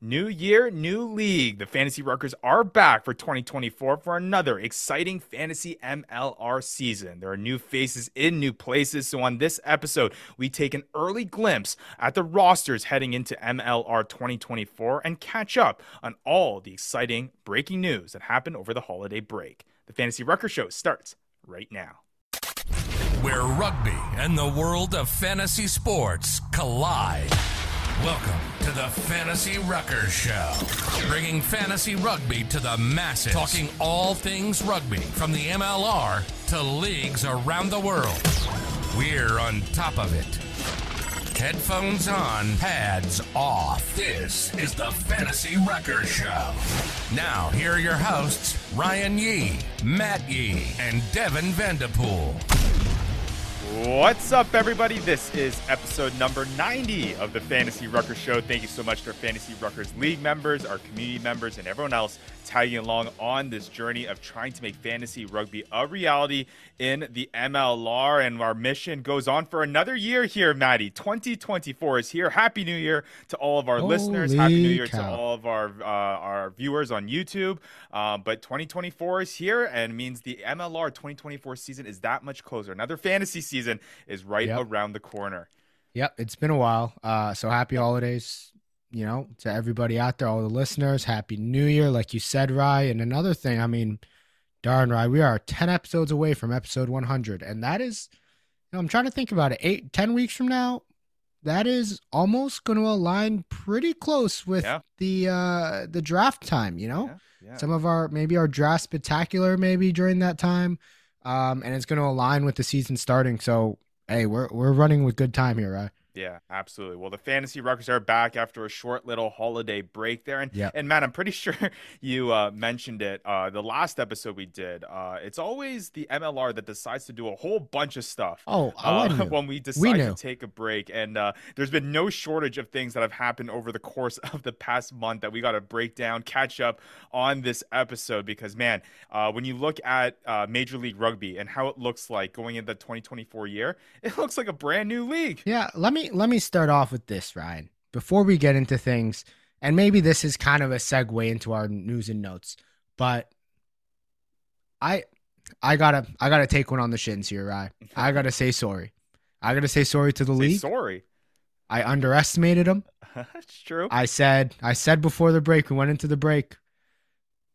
New year, new league. The Fantasy Ruckers are back for 2024 for another exciting fantasy MLR season. There are new faces in new places. So, on this episode, we take an early glimpse at the rosters heading into MLR 2024 and catch up on all the exciting breaking news that happened over the holiday break. The Fantasy Rucker Show starts right now. Where rugby and the world of fantasy sports collide. Welcome to the Fantasy Rucker Show, bringing fantasy rugby to the masses, talking all things rugby from the MLR to leagues around the world. We're on top of it. Headphones on, pads off. This is the Fantasy Rucker Show. Now, here are your hosts, Ryan Yee, Matt Yee, and Devin Vanderpool. What's up, everybody? This is episode number 90 of the Fantasy Ruckers Show. Thank you so much to our Fantasy Ruckers League members, our community members, and everyone else tagging along on this journey of trying to make fantasy rugby a reality in the MLR. And our mission goes on for another year here, Maddie. 2024 is here. Happy New Year to all of our Holy listeners. Happy New Year cow. to all of our uh, our viewers on YouTube. Um, but 2024 is here and means the MLR 2024 season is that much closer. Another fantasy season is right Yep. around the corner. Yep, it's been a while. Uh, so happy holidays, you know, to everybody out there, all the listeners. Happy New Year, like you said, Rye. And another thing, I mean, darn Rye, we are ten episodes away from episode 100, and that is, you know, I'm trying to think about it. Eight, ten weeks from now, that is almost going to align pretty close with Yeah. the uh the draft time. You know, Yeah, some of our maybe our draft spectacular maybe during that time, um, and it's going to align with the season starting. So hey, we're we're running with good time here, right? Yeah, absolutely. Well, the fantasy Ruckers are back after a short little holiday break there, and Yep. and man, I'm pretty sure you uh, mentioned it uh, the last episode we did. Uh, it's always the MLR that decides to do a whole bunch of stuff. Oh, I Uh, when we decide to take a break, and uh, there's been no shortage of things that have happened over the course of the past month that we got to break down, catch up on this episode. Because man, uh, when you look at uh, Major League Rugby and how it looks like going into the 2024 year, it looks like a brand new league. Yeah, let me let me start off with this, Ryan. Before we get into things, and maybe this is kind of a segue into our news and notes, but I I gotta I gotta take one on the shins here, Ryan. I gotta say sorry. I gotta say sorry to the Say league. sorry. I underestimated them. That's true. I said I said before the break, we went into the break.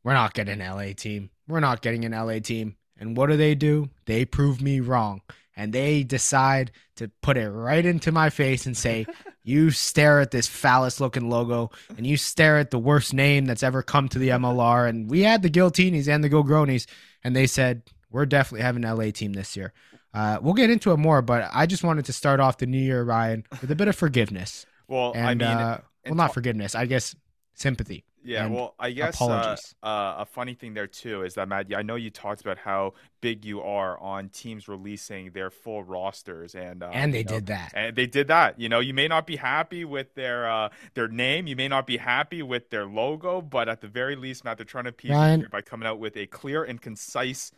We're not getting an LA team. We're not getting an LA team. And what do they do? They prove me wrong. And they decide to put it right into my face and say, You stare at this phallus looking logo and you stare at the worst name that's ever come to the MLR. And we had the Giltinis and the Gogronies, and they said, We're definitely having an LA team this year. Uh, we'll get into it more, but I just wanted to start off the new year, Ryan, with a bit of forgiveness. well, And, I mean, uh, well, not forgiveness, I guess sympathy. Yeah, and well, I guess uh, uh, a funny thing there too is that Matt, I know you talked about how big you are on teams releasing their full rosters, and uh, and they you know, did that. and they did that. You know, you may not be happy with their uh, their name, you may not be happy with their logo, but at the very least, Matt, they're trying to appease Ryan- by coming out with a clear and concise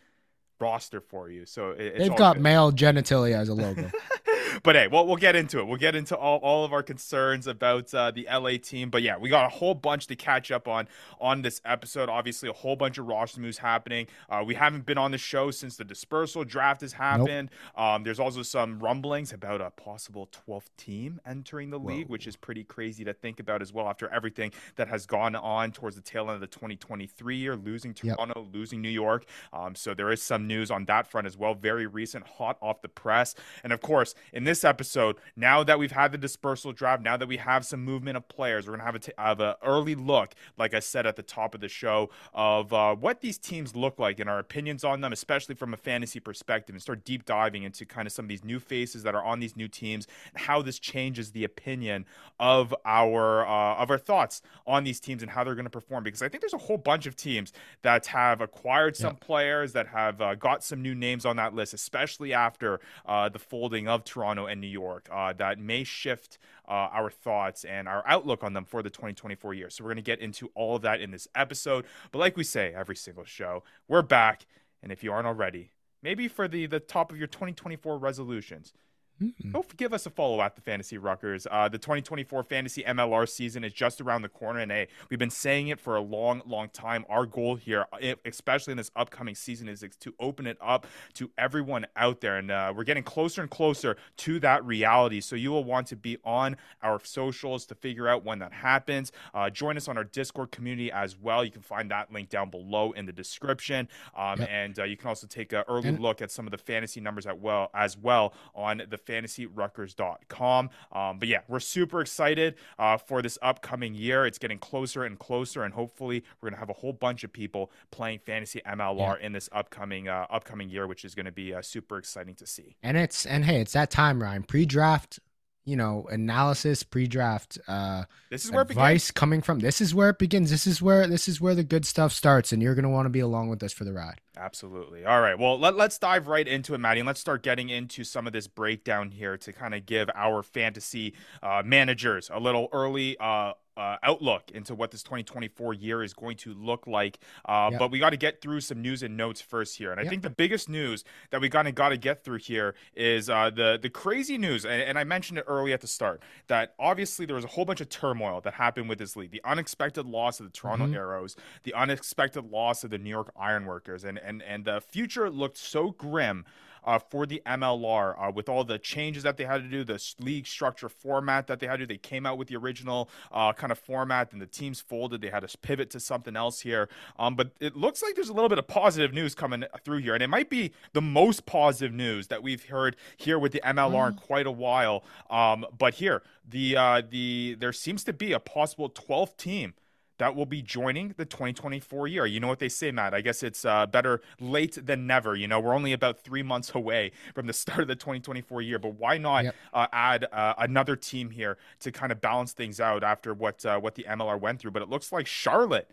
roster for you. So it, it's They've got good. male genitalia as a logo. but hey, well, we'll get into it. We'll get into all, all of our concerns about uh, the LA team. But yeah, we got a whole bunch to catch up on on this episode. Obviously, a whole bunch of roster moves happening. Uh, we haven't been on the show since the dispersal draft has happened. Um, there's also some rumblings about a possible 12th team entering the league, Whoa. which is pretty crazy to think about as well after everything that has gone on towards the tail end of the 2023 year, losing Yep. Toronto, losing New York. Um, so there is some news on that front as well. Very recent, hot off the press. And of course, in this episode, now that we've had the dispersal draft, now that we have some movement of players, we're gonna have a t- have an early look, like I said at the top of the show, of uh, what these teams look like and our opinions on them, especially from a fantasy perspective, and start deep diving into kind of some of these new faces that are on these new teams and how this changes the opinion of our uh, of our thoughts on these teams and how they're going to perform. Because I think there's a whole bunch of teams that have acquired some players that have uh, got some new names on that list, especially after uh, the folding of Toronto and New York, uh, that may shift uh, our thoughts and our outlook on them for the 2024 year. So we're going to get into all of that in this episode. But like we say every single show, we're back, and if you aren't already, maybe for the the top of your 2024 resolutions Mm. go f- give us a follow at the Fantasy Ruckers. Uh, the 2024 Fantasy MLR season is just around the corner, and hey, we've been saying it for a long, long time. Our goal here, especially in this upcoming season, is to open it up to everyone out there, and uh, we're getting closer and closer to that reality. So you will want to be on our socials to figure out when that happens. Uh, join us on our Discord community as well. You can find that link down below in the description, um, Yep. and uh, you can also take an early And- look at some of the fantasy numbers at well as well on the fantasyruckers.com. Um, but yeah, we're super excited uh, for this upcoming year. It's getting closer and closer, and hopefully we're gonna have a whole bunch of people playing fantasy MLR in this upcoming uh, upcoming year, which is gonna be uh, super exciting to see. And it's and hey, it's that time, Ryan. Pre-draft, you know, analysis, pre-draft uh This is where advice coming from. This is where it begins. This is where this is where the good stuff starts, and you're gonna want to be along with us for the ride. Absolutely. All right. Well, let, let's dive right into it, Maddie, and let's start getting into some of this breakdown here to kind of give our fantasy uh, managers a little early uh, uh, outlook into what this 2024 year is going to look like. Uh, Yep. But we got to get through some news and notes first here, and I Yep. think the biggest news that we kind of got to get through here is uh, the the crazy news, and, and I mentioned it early at the start that obviously there was a whole bunch of turmoil that happened with this league, the unexpected loss of the Toronto Mhm. Arrows, the unexpected loss of the New York Ironworkers, and and and the future looked so grim. Uh, for the MLR, uh, with all the changes that they had to do, the league structure format that they had to do, they came out with the original uh, kind of format, and the teams folded. They had to pivot to something else here. Um, but it looks like there's a little bit of positive news coming through here, and it might be the most positive news that we've heard here with the MLR in quite a while. Um, but here, the uh, the there seems to be a possible 12th team that will be joining the 2024 year. You know what they say, Matt? I guess it's uh, better late than never. You know, we're only about three months away from the start of the 2024 year, but why not Yep. uh, add uh, another team here to kind of balance things out after what uh, what the MLR went through? But it looks like Charlotte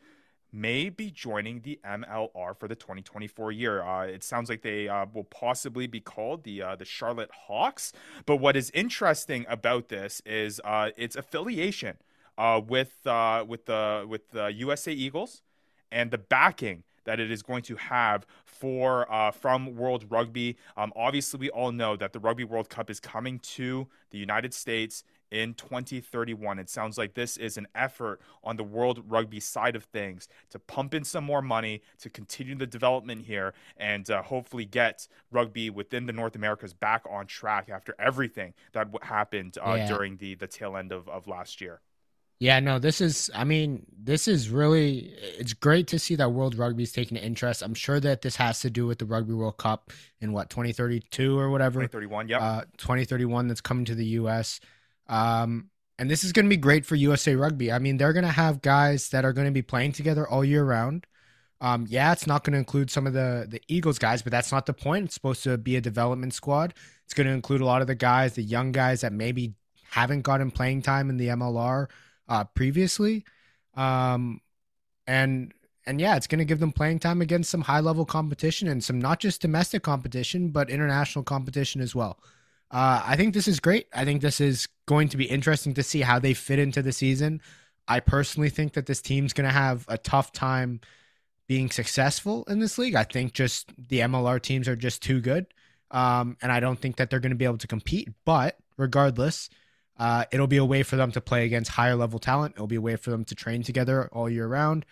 may be joining the MLR for the 2024 year. Uh, it sounds like they uh, will possibly be called the uh, the Charlotte Hawks. But what is interesting about this is uh, its affiliation uh, with uh, with the with the USA Eagles and the backing that it is going to have for uh, from World Rugby. Um, obviously, we all know that the Rugby World Cup is coming to the United States in 2031. It sounds like this is an effort on the World Rugby side of things to pump in some more money to continue the development here and uh, hopefully get rugby within the North Americas back on track after everything that happened uh, Yeah. during the the tail end of, of last year. Yeah, no, this is, I mean, this is really, it's great to see that World Rugby is taking an interest. I'm sure that this has to do with the Rugby World Cup in what, 2032 or whatever, 2031. yeah. uh, 2031 that's coming to the US. Um, and this is going to be great for USA Rugby. I mean, they're going to have guys that are going to be playing together all year round. Um, yeah, it's not going to include some of the the Eagles guys, but that's not the point. It's supposed to be a development squad. It's going to include a lot of the guys, the young guys that maybe haven't gotten playing time in the MLR uh, previously. Um, and and yeah, it's going to give them playing time against some high level competition and some not just domestic competition, but international competition as well. Uh, I think this is great. I think this is going to be interesting to see how they fit into the season. I personally think that this team's going to have a tough time being successful in this league. I think just the MLR teams are just too good. Um, and I don't think that they're going to be able to compete. But regardless, uh, it'll be a way for them to play against higher level talent. It'll be a way for them to train together all year round.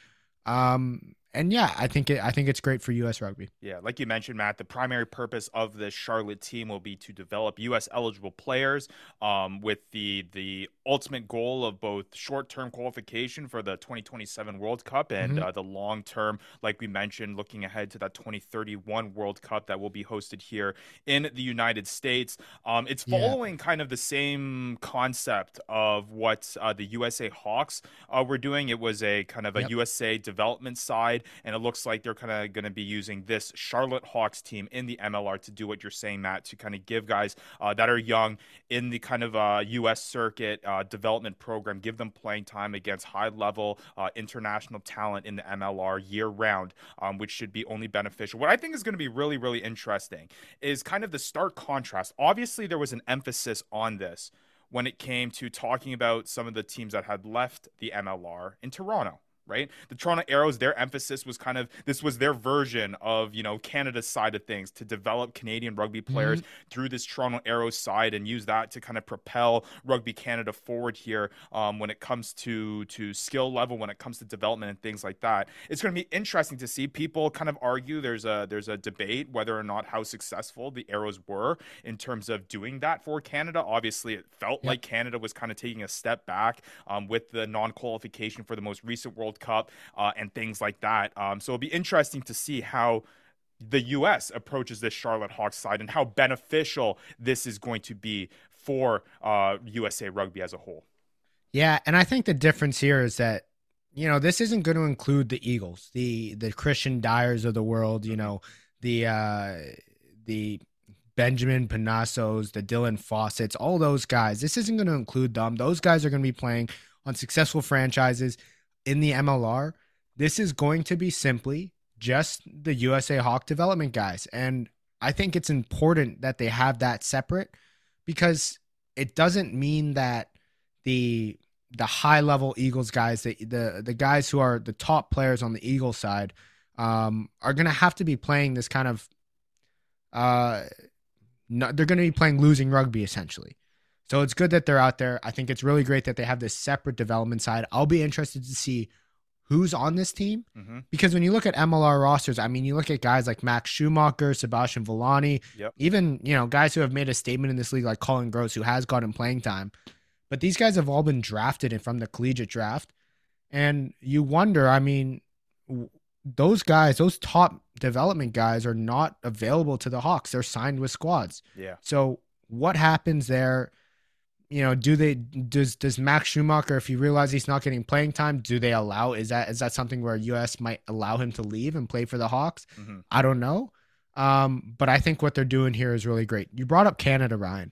Um, and yeah, I think it, I think it's great for U.S. Rugby. Yeah, like you mentioned, Matt, the primary purpose of this Charlotte team will be to develop U.S. eligible players, um, with the the ultimate goal of both short term qualification for the 2027 World Cup and Mhm. uh, the long term, like we mentioned, looking ahead to that 2031 World Cup that will be hosted here in the United States. Um, it's Yeah. following kind of the same concept of what uh, the USA Hawks uh, were doing. It was a kind of a Yep. USA development side, and it looks like they're kind of going to be using this Charlotte Hawks team in the MLR to do what you're saying, Matt, to kind of give guys uh, that are young in the kind of uh, U.S. circuit uh, development program, give them playing time against high level uh, international talent in the MLR year round, um, which should be only beneficial. What I think is going to be really, really interesting is kind of the stark contrast. Obviously, there was an emphasis on this when it came to talking about some of the teams that had left the MLR in Toronto right? The Toronto Arrows, their emphasis was kind of this was their version of you know Canada's side of things to develop Canadian rugby players mm-hmm. through this Toronto Arrows side and use that to kind of propel Rugby Canada forward here um, when it comes to to skill level, when it comes to development and things like that. It's going to be interesting to see people kind of argue. There's a there's a debate whether or not how successful the Arrows were in terms of doing that for Canada. Obviously, it felt like Canada was kind of taking a step back um, with the non qualification for the most recent World Cup uh, and things like that. Um, so it'll be interesting to see how the U.S. approaches this Charlotte Hawks side and how beneficial this is going to be for uh, USA Rugby as a whole. Yeah, and I think the difference here is that you know this isn't going to include the Eagles, the the Christian Dyers of the world, you know, the uh, the Benjamin Panasos, the Dylan Fawsitts, all those guys. This isn't going to include them. Those guys are going to be playing on successful franchises in the MLR. This is going to be simply just the USA Hawk development guys. And I think it's important that they have that separate because it doesn't mean that the the high level Eagles guys, the the the guys who are the top players on the Eagles side, um, are going to have to be playing this kind of uh no, they're going to be playing losing rugby essentially. So it's good that they're out there. I think it's really great that they have this separate development side. I'll be interested to see who's on this team mm-hmm. because when you look at MLR rosters, I mean, you look at guys like Max Schumacher, Sebastian Villani, yep. even you know guys who have made a statement in this league like Colin Gross, who has gotten playing time. But these guys have all been drafted from the collegiate draft, and you wonder. I mean, those guys, those top development guys, are not available to the Hawks. They're signed with squads. Yeah. So what happens there? You know, do they does does Max Schumacher, if he realizes he's not getting playing time, do they allow? Is that is that something where US might allow him to leave and play for the Hawks? Mm-hmm. I don't know. Um, but I think what they're doing here is really great. You brought up Canada, Ryan,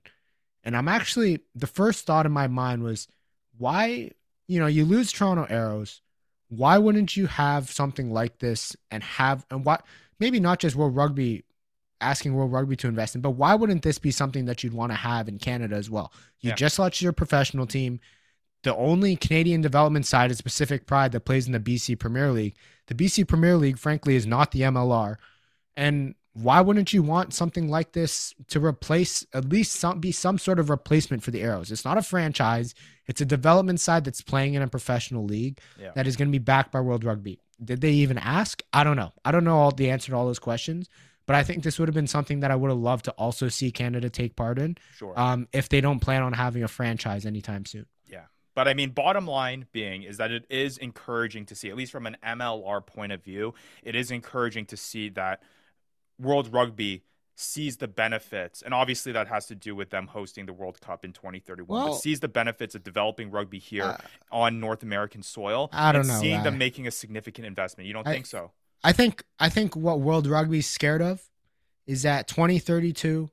and I'm actually the first thought in my mind was why you know you lose Toronto Arrows why wouldn't you have something like this and have and what maybe not just World Rugby asking World Rugby to invest in, but why wouldn't this be something that you'd want to have in Canada as well? You yeah. just launched your professional team. The only Canadian development side is Pacific Pride that plays in the BC Premier League. The BC Premier League, frankly, is not the MLR. And why wouldn't you want something like this to replace at least some be some sort of replacement for the Arrows? It's not a franchise. It's a development side that's playing in a professional league yeah. that is going to be backed by World Rugby. Did they even ask? I don't know. I don't know all the answer to all those questions, but I think this would have been something that I would have loved to also see Canada take part in. Sure. Um, if they don't plan on having a franchise anytime soon. Yeah. But I mean, bottom line being is that it is encouraging to see, at least from an MLR point of view, it is encouraging to see that World Rugby sees the benefits, and obviously that has to do with them hosting the World Cup in 2031. Well, but sees the benefits of developing rugby here uh, on North American soil. I don't know. Seeing them making a significant investment. You don't I, think so? I think I think what World Rugby's scared of is that 2032,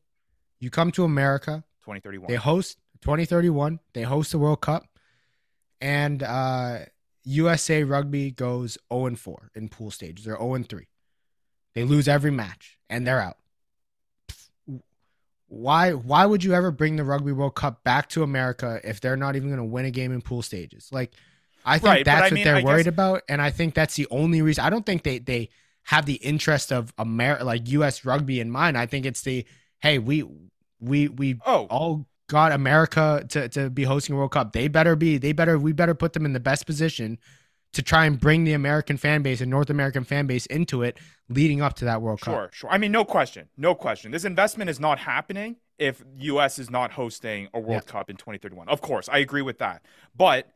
you come to America. 2031. They host 2031. They host the World Cup, and uh, USA Rugby goes 0 and 4 in pool stages. They're 0 and 3. They lose every match, and they're out why why would you ever bring the Rugby World Cup back to America if they're not even going to win a game in pool stages? Like, I think right, that's what mean, they're I worried guess... about, and I think that's the only reason. I don't think they they have the interest of America, like U.S. Rugby in mind. I think it's the hey, we we we oh. all got America to to be hosting a World Cup. They better be. They better. We better put them in the best position to try and bring the American fan base and North American fan base into it leading up to that World sure, Cup. Sure, sure. I mean, no question. No question. This investment is not happening if US is not hosting a World yeah. Cup in 2031. Of course, I agree with that. But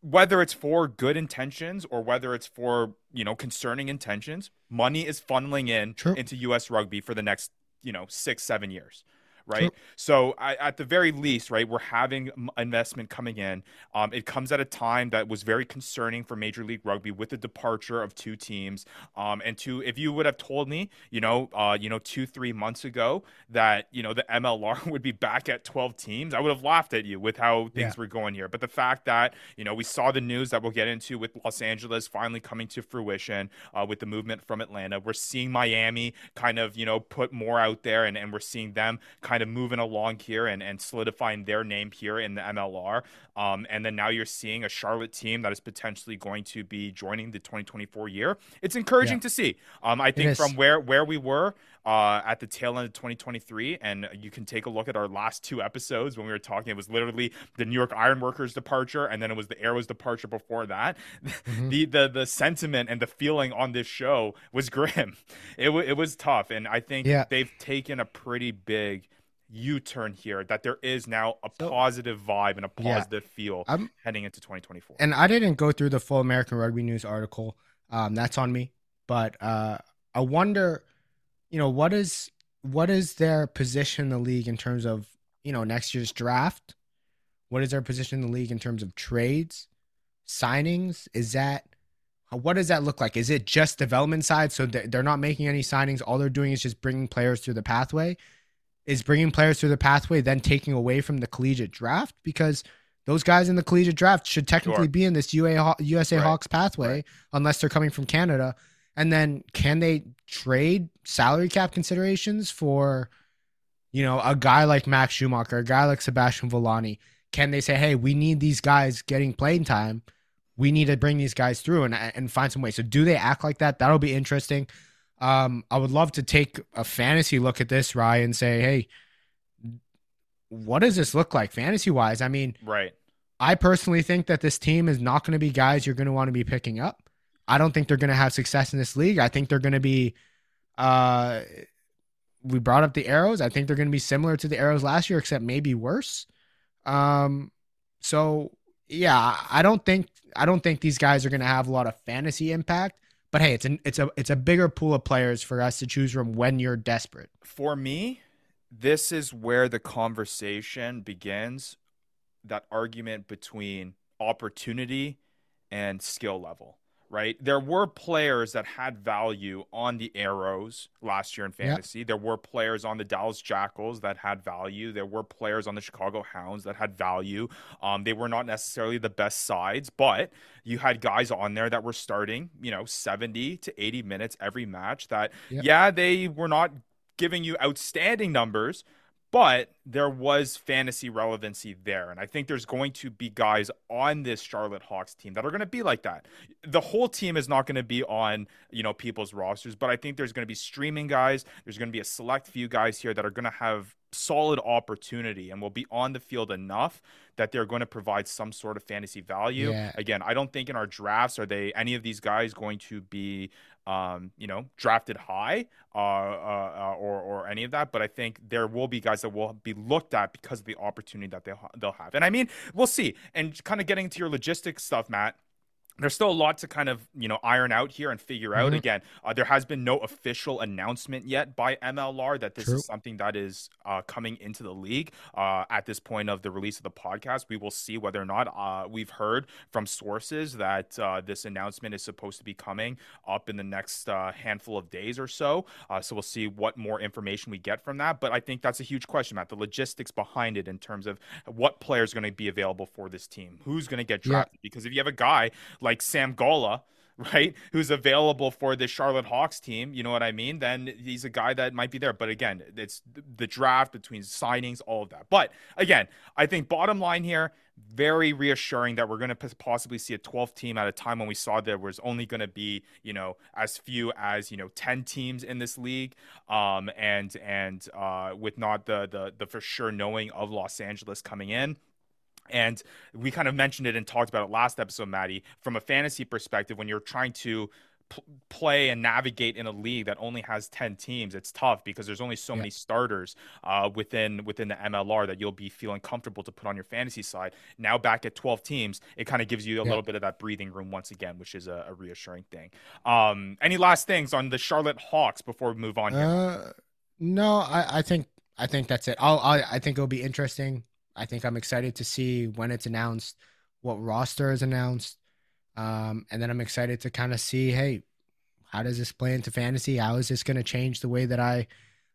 whether it's for good intentions or whether it's for, you know, concerning intentions, money is funneling in True. into US rugby for the next, you know, 6 7 years right? So I, at the very least, right, we're having investment coming in. Um, it comes at a time that was very concerning for Major League Rugby with the departure of two teams. Um, and two, if you would have told me, you know, uh, you know, two three months ago that you know the MLR would be back at 12 teams, I would have laughed at you with how things yeah. were going here. But the fact that you know we saw the news that we'll get into with Los Angeles finally coming to fruition uh, with the movement from Atlanta, we're seeing Miami kind of you know put more out there, and, and we're seeing them kind kind of moving along here and, and solidifying their name here in the MLR. Um, and then now you're seeing a Charlotte team that is potentially going to be joining the 2024 year. It's encouraging yeah. to see. Um, I think from where where we were uh, at the tail end of 2023, and you can take a look at our last two episodes when we were talking. It was literally the New York Ironworkers departure, and then it was the Arrows departure before that. Mm-hmm. the the the sentiment and the feeling on this show was grim. It w- it was tough, and I think yeah. they've taken a pretty big U-turn here that there is now a so, positive vibe and a positive yeah, feel I'm, heading into 2024. And I didn't go through the full American Rugby News article. Um, that's on me. But uh, I wonder, you know, what is what is their position in the league in terms of you know next year's draft? What is their position in the league in terms of trades, signings? Is that what does that look like? Is it just development side? So they're not making any signings. All they're doing is just bringing players through the pathway is bringing players through the pathway, then taking away from the collegiate draft because those guys in the collegiate draft should technically sure. be in this UA, USA right. Hawks pathway right. unless they're coming from Canada. And then can they trade salary cap considerations for, you know, a guy like Max Schumacher, a guy like Sebastian Villani? Can they say, hey, we need these guys getting playing time? We need to bring these guys through and, and find some way. So do they act like that? That'll be interesting. Um, I would love to take a fantasy look at this, Ryan, and say, hey, what does this look like fantasy wise? I mean, right. I personally think that this team is not going to be guys you're going to want to be picking up. I don't think they're going to have success in this league. I think they're going to be, uh, we brought up the arrows. I think they're going to be similar to the arrows last year, except maybe worse. Um, so yeah, I don't think I don't think these guys are going to have a lot of fantasy impact. But hey, it's an it's a it's a bigger pool of players for us to choose from when you're desperate. For me, this is where the conversation begins. That argument between opportunity and skill level right? There were players that had value on the Arrows last year in fantasy. Yep. There were players on the Dallas Jackals that had value. There were players on the Chicago Hounds that had value. Um, they were not necessarily the best sides, but you had guys on there that were starting, you know, 70 to 80 minutes every match that, yep. yeah, they were not giving you outstanding numbers, but there was fantasy relevancy there. And I think there's going to be guys on this Charlotte Hawks team that are going to be like that. The whole team is not going to be on, you know, people's rosters, but I think there's going to be streaming guys. There's going to be a select few guys here that are going to have solid opportunity and will be on the field enough that they're going to provide some sort of fantasy value. Yeah. Again, I don't think in our drafts are they any of these guys going to be um, you know, drafted high uh, uh, uh, or or any of that. But I think there will be guys that will be looked at because of the opportunity that they'll they'll have. And I mean, we'll see. And kind of getting to your logistics stuff, Matt there's still a lot to kind of you know iron out here and figure out. Mm-hmm. Again, uh, there has been no official announcement yet by MLR that this True. is something that is uh, coming into the league. Uh, at this point of the release of the podcast, we will see whether or not uh, we've heard from sources that uh, this announcement is supposed to be coming up in the next uh, handful of days or so. so we'll see what more information we get from that. But I think that's a huge question, Matt. The logistics behind it in terms of what players are going to be available for this team, who's going to get drafted. Yeah. Because if you have a guy like like Sam Gawler, right, who's available for the Charlotte Hawks team, you know what I mean? Then he's a guy that might be there. But again, it's the draft between signings, all of that. But again, I think bottom line here, very reassuring that we're going to possibly see a 12th team at a time when we saw there was only going to be you know as few as you know 10 teams in this league um and and uh with not the the the for sure knowing of Los Angeles coming in and we kind of mentioned it and talked about it last episode, Maddie. From a fantasy perspective, when you're trying to p- play and navigate in a league that only has 10 teams, it's tough because there's only so yeah. many starters uh, within within the MLR that you'll be feeling comfortable to put on your fantasy side. Now back at 12 teams, it kind of gives you a yeah. little bit of that breathing room once again, which is a, a reassuring thing. Um, any last things on the Charlotte Hawks before we move on here? Uh, no, I, I think I think that's it. I'll, i I think it'll be interesting. I think I'm excited to see when it's announced, what roster is announced, um, and then I'm excited to kind of see, hey, how does this play into fantasy? How is this going to change the way that I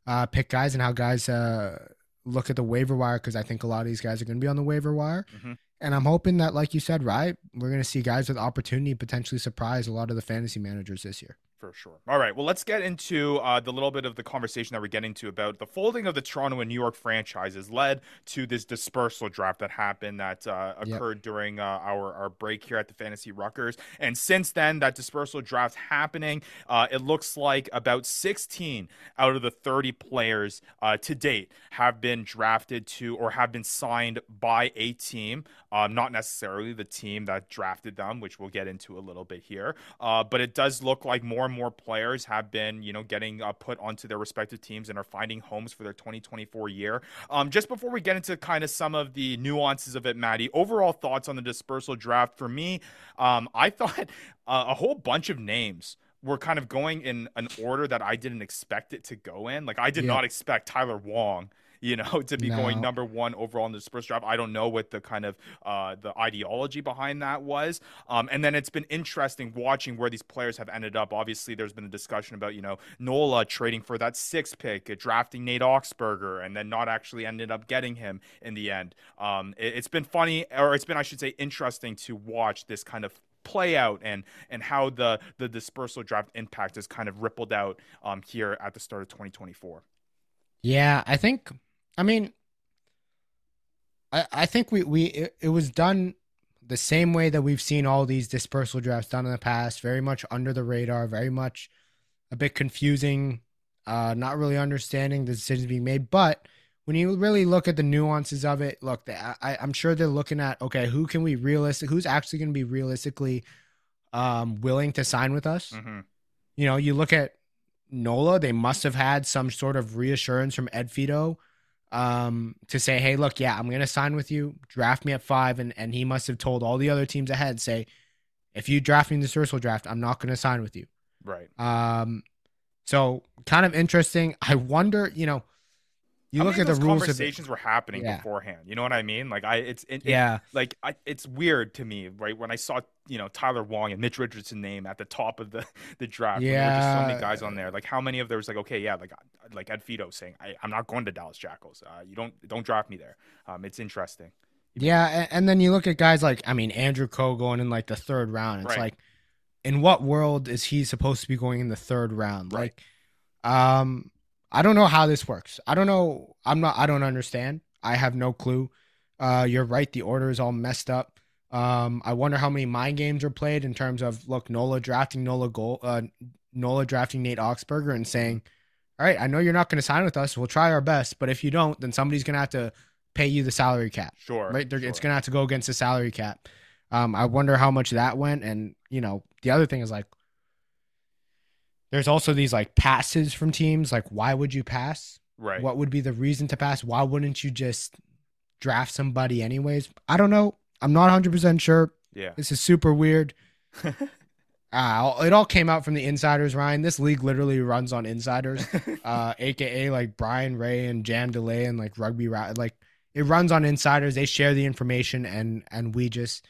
uh, pick guys and how guys uh, look at the waiver wire? Because I think a lot of these guys are going to be on the waiver wire. Mm-hmm. and I'm hoping that, like you said, right, we're going to see guys with opportunity potentially surprise a lot of the fantasy managers this year. For sure. All right. Well, let's get into uh, the little bit of the conversation that we're getting to about the folding of the Toronto and New York franchises led to this dispersal draft that happened that uh, occurred yep. during uh, our, our break here at the Fantasy Ruckers. And since then, that dispersal draft happening, uh, it looks like about 16 out of the 30 players uh, to date have been drafted to or have been signed by a team, um, not necessarily the team that drafted them, which we'll get into a little bit here. Uh, but it does look like more more players have been, you know, getting uh, put onto their respective teams and are finding homes for their 2024 year. Um, just before we get into kind of some of the nuances of it, Maddie, overall thoughts on the dispersal draft for me, um, I thought uh, a whole bunch of names were kind of going in an order that I didn't expect it to go in. Like I did yeah. not expect Tyler Wong you know, to be no. going number one overall in the dispersal draft. I don't know what the kind of uh, the ideology behind that was. Um, and then it's been interesting watching where these players have ended up. Obviously, there's been a discussion about you know Nola trading for that six pick, uh, drafting Nate Augspurger, and then not actually ended up getting him in the end. Um, it, it's been funny, or it's been I should say interesting to watch this kind of play out and and how the the dispersal draft impact has kind of rippled out um, here at the start of 2024. Yeah, I think I mean, I I think we we it, it was done the same way that we've seen all these dispersal drafts done in the past, very much under the radar, very much a bit confusing, uh, not really understanding the decisions being made. But when you really look at the nuances of it, look, I, I'm sure they're looking at okay, who can we realistic, who's actually going to be realistically um, willing to sign with us. Mm-hmm. You know, you look at Nola; they must have had some sort of reassurance from Ed Fidow um, to say, hey, look, yeah, I'm gonna sign with you. Draft me at five, and and he must have told all the other teams ahead, say, if you draft me in the Ursula draft, I'm not gonna sign with you. Right. Um, so kind of interesting. I wonder, you know, you look at the rules. Conversations the, were happening yeah. beforehand. You know what I mean? Like I, it's it, yeah, it, like I, it's weird to me, right? When I saw you know Tyler Wong and Mitch Richardson name at the top of the the draft, yeah, there were just so many guys on there. Like how many of there was like okay, yeah, like like Ed Fidow saying I, am not going to Dallas Jackals. Uh, you don't don't draft me there. Um, it's interesting. Yeah, and, and, then you look at guys like I mean Andrew Coe going in like the third round. It's right. like, in what world is he supposed to be going in the third round? Right. Like, um, I don't know how this works. I don't know. I'm not. I don't understand. I have no clue. Uh, you're right. The order is all messed up. Um, I wonder how many mind games are played in terms of look Nola drafting Nola goal, uh, Nola drafting Nate Augspurger and saying, "All right, I know you're not going to sign with us. We'll try our best, but if you don't, then somebody's going to have to pay you the salary cap. Sure, right? Sure. It's going to have to go against the salary cap. Um, I wonder how much that went, and you know, the other thing is like, there's also these like passes from teams. Like, why would you pass? Right. What would be the reason to pass? Why wouldn't you just draft somebody anyways? I don't know. I'm not 100% sure. Yeah. This is super weird. uh, it all came out from the insiders, Ryan. This league literally runs on insiders, uh, aka like Brian Ray and Jam Delay and like Rugby Like it runs on insiders. They share the information, and and we just,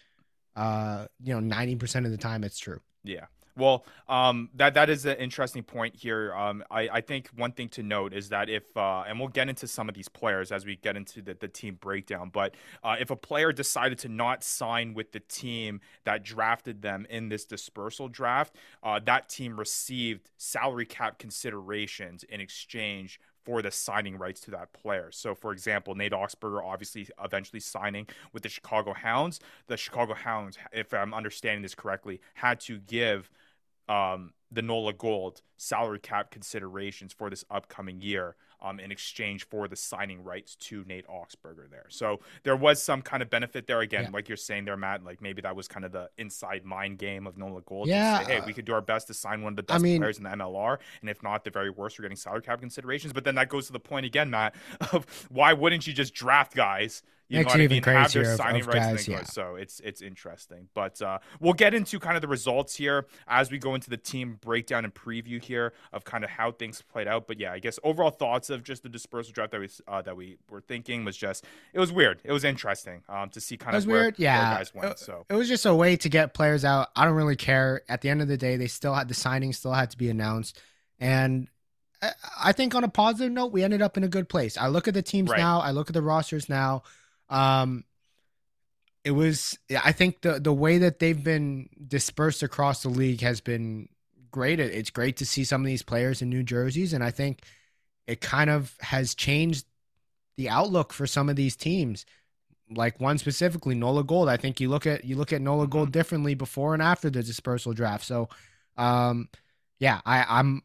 uh, you know, ninety percent of the time it's true. Yeah. Well, um, that that is an interesting point here. Um, I, I think one thing to note is that if uh, and we'll get into some of these players as we get into the, the team breakdown, but uh, if a player decided to not sign with the team that drafted them in this dispersal draft, uh, that team received salary cap considerations in exchange for the signing rights to that player. So, for example, Nate Augspurger obviously eventually signing with the Chicago Hounds. The Chicago Hounds, if I'm understanding this correctly, had to give um, the Nola Gold salary cap considerations for this upcoming year um, in exchange for the signing rights to Nate Augspurger there. So there was some kind of benefit there. Again, yeah. like you're saying there, Matt, like maybe that was kind of the inside mind game of Nola Gold. Yeah. Say, hey, we could do our best to sign one of the best I mean, players in the MLR. And if not, the very worst, we're getting salary cap considerations. But then that goes to the point again, Matt, of why wouldn't you just draft guys Makes it even I mean? Have signing of, of rights guys, yeah. So it's it's interesting. But uh, we'll get into kind of the results here as we go into the team breakdown and preview here of kind of how things played out. But yeah, I guess overall thoughts of just the dispersal draft that we uh, that we were thinking was just it was weird. It was interesting um, to see kind of where, weird. Yeah, where guys went. So it was just a way to get players out. I don't really care. At the end of the day, they still had the signing still had to be announced, and I think on a positive note, we ended up in a good place. I look at the teams right. now. I look at the rosters now. Um, it was I think the the way that they've been dispersed across the league has been great. It's great to see some of these players in new jerseys, and I think it kind of has changed the outlook for some of these teams. Like one specifically, Nola Gold. I think you look at you look at Nola Gold Mhm. differently before and after the dispersal draft. So, um, yeah, I, I'm,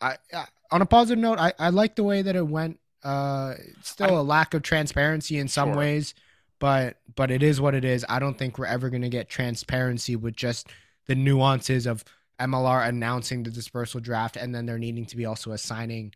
I, I on a positive note, I, I like the way that it went. Uh, still a lack of transparency in some Sure. ways, but but it is what it is. I don't think we're ever going to get transparency with just the nuances of MLR announcing the dispersal draft and then there needing to be also a signing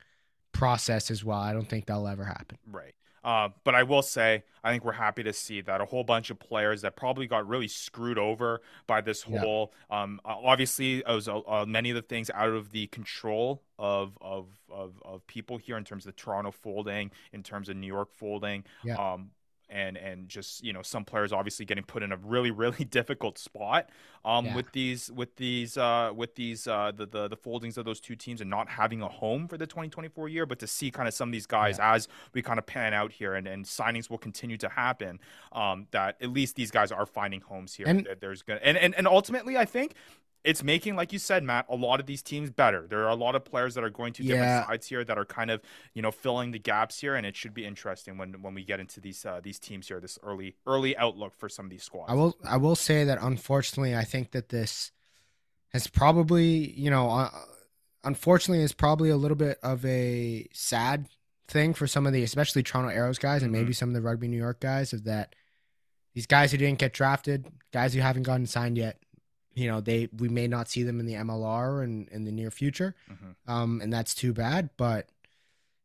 process as well. I don't think that'll ever happen. Right. Uh, but I will say, I think we're happy to see that a whole bunch of players that probably got really screwed over by this Yeah. whole. Um, uh, obviously, it was uh, uh, many of the things out of the control of of of of people here in terms of Toronto folding, in terms of New York folding. Yeah. Um, and and just you know some players obviously getting put in a really really difficult spot um Yeah. with these with these uh with these uh the, the the foldings of those two teams and not having a home for the 2024 year but to see kind of some of these guys as we kind of pan out here and, and signings will continue to happen um that at least these guys are finding homes here And- That there's gonna and, and and ultimately i think it's making like you said matt a lot of these teams better. There are a lot of players that are going to different Yeah. sides here that are kind of you know filling the gaps here and it should be interesting when when we get into these uh, these teams here this early early outlook for some of these squads. I will I will say that unfortunately I think that this has probably, you know, uh, unfortunately is probably a little bit of a sad thing for some of the especially Toronto Arrows guys and maybe some of the Rugby New York guys is that these guys who didn't get drafted, guys who haven't gotten signed yet, you know, they we may not see them in the MLR in, in the near future. Mhm. Um, and that's too bad. But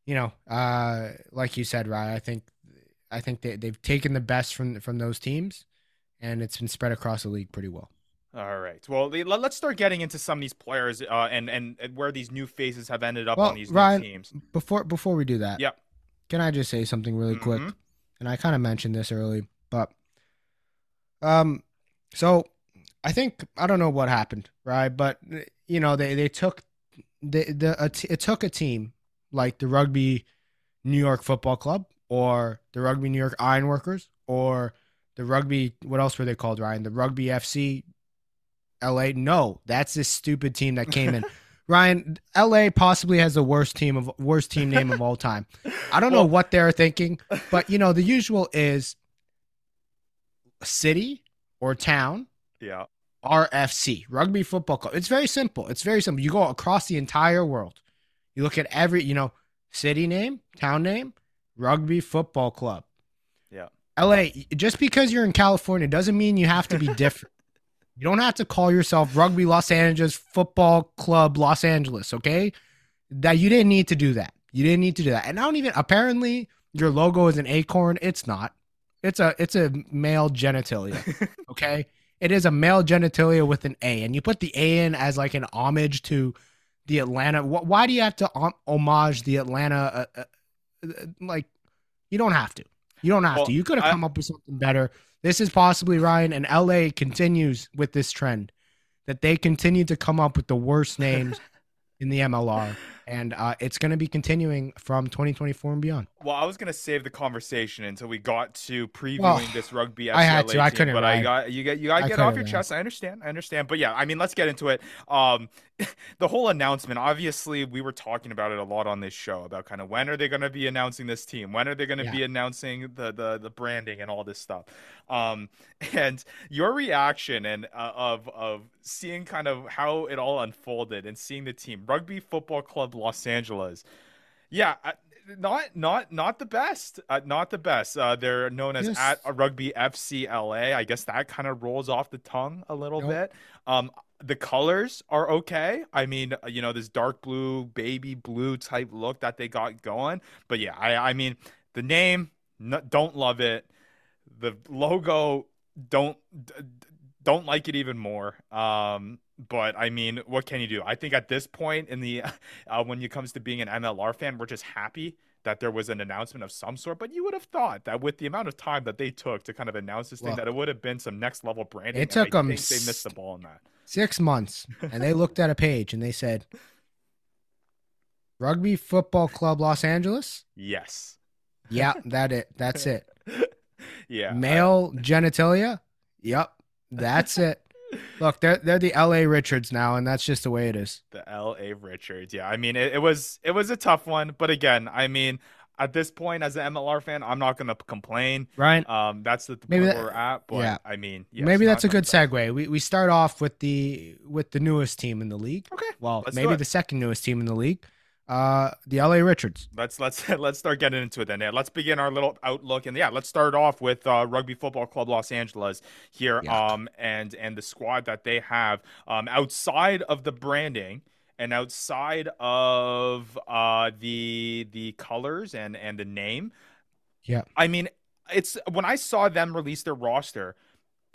you know, uh, like you said, Ryan, I think I think they they've taken the best from from those teams, and it's been spread across the league pretty well. All right. Well, let- let's start getting into some of these players uh, and, and and where these new faces have ended up Well, on these Ryan, new teams. Before before we do that, Yep. can I just say something really quick? Mhm. And I kind of mentioned this early, but um, so I think I don't know what happened, right? But you know, they they took the the it took a team like the Rugby New York Football Club or the Rugby New York Ironworkers or the Rugby what else were they called, Ryan? The Rugby FC LA. No, that's this stupid team that came in. Ryan, LA possibly has the worst team of worst team name of all time. I don't know what they're thinking, but you know, the usual is city or town Yeah. RFC, Rugby Football Club. It's very simple. It's very simple. You go across the entire world. You look at every, you know, city name, town name, Rugby Football Club. Yeah. LA, just because you're in California doesn't mean you have to be different. you don't have to call yourself Rugby Los Angeles Football Club Los Angeles, okay? That you didn't need to do that. You didn't need to do that. And I don't even apparently your logo is an acorn. It's not. It's a it's a male genitalia. Okay? It is a male genitalia with an A, and you put the A in as like an homage to the Atlanta. Why do you have to homage the Atlanta? Uh, uh, uh, like, you don't have to. You don't have Well, to. You could have I- come up with something better. This is possibly Ryan, and LA continues with this trend that they continue to come up with the worst names in the MLR, and uh, it's going to be continuing from 2024 and beyond. Well, I was gonna save the conversation until we got to previewing Well, this rugby. I had FCLA to. I couldn't, but I got you. Get you got to I get off your chest. I understand. I understand. But yeah, I mean, let's get into it. Um, the whole announcement. Obviously, we were talking about it a lot on this show about kind of when are they going to be announcing this team? When are they going to Yeah. be announcing the the the branding and all this stuff? Um, and your reaction and uh, of of seeing kind of how it all unfolded and seeing the team, Rugby Football Club Los Angeles. Yeah, uh, not not not the best. Uh, not the best. Uh, they're known as Yes. at a Rugby FC LA. I guess that kind of rolls off the tongue a little Nope. bit. Um, the colors are okay. I mean, uh, you know, this dark blue, baby blue type look that they got going. But yeah, I I mean, the name no, don't love it. The logo don't don't like it even more. Um, but I mean, what can you do? I think at this point in the uh, when it comes to being an MLR fan, we're just happy that there was an announcement of some sort. But you would have thought that with the amount of time that they took to kind of announce this thing, that it would have been some next level branding. it took them. they missed the ball on that. Six months, and they looked at a page and they said, "Rugby Football Club Los Angeles." Yes. Yeah, that it. That's it. yeah. Male genitalia? Yep. That's it. Look, they're they're the LA Richards now, and that's just the way it is. The L.A. Richards. Yeah, I mean, it, it was it was a tough one, but again, I mean, at this point, as an MLR fan, I'm not gonna complain. Right. Um, that's the, Maybe point that- where we're at. But yeah. I mean, yes, Maybe that's a good segue. We we start off with the with the newest team in the league. Okay. Well, Let's maybe the second newest team in the league. Uh, the LA Richards. Let's let's let's start getting into it then. Yeah, let's begin our little outlook and yeah, let's start off with uh, Rugby Football Club Los Angeles here, Yeah. um, and and the squad that they have um, outside of the branding and outside of uh, the the colors and and the name. Yeah. I mean, it's when I saw them release their roster,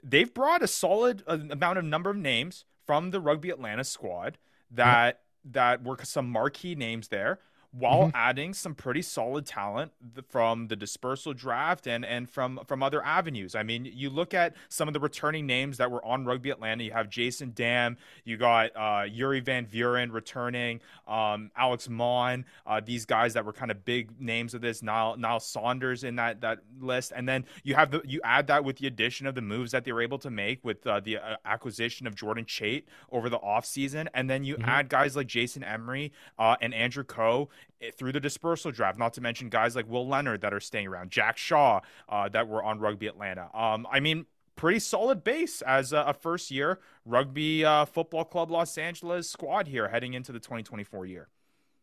they've brought a solid uh, amount of number of names from the Rugby Atlanta squad that that were some marquee names there while Mm-hmm. adding some pretty solid talent from the dispersal draft and and from from other avenues. I mean, you look at some of the returning names that were on Rugby Atlanta. You have Jason Damm, you got uh, Yuri Van Vuren returning, um, Alex Mon, uh, these guys that were kind of big names of this. Niall Niall Saunders in that that list, and then you have the you add that with the addition of the moves that they were able to make with uh, the uh, acquisition of Jordan Chait over the offseason. and then you add guys like Jason Emery uh, and Andrew Coe through the dispersal draft, not to mention guys like Will Leonard that are staying around, Jack Shaw uh, that were on Rugby Atlanta. Um, I mean, pretty solid base as a, a first year Rugby uh, Football Club Los Angeles squad here heading into the 2024 year.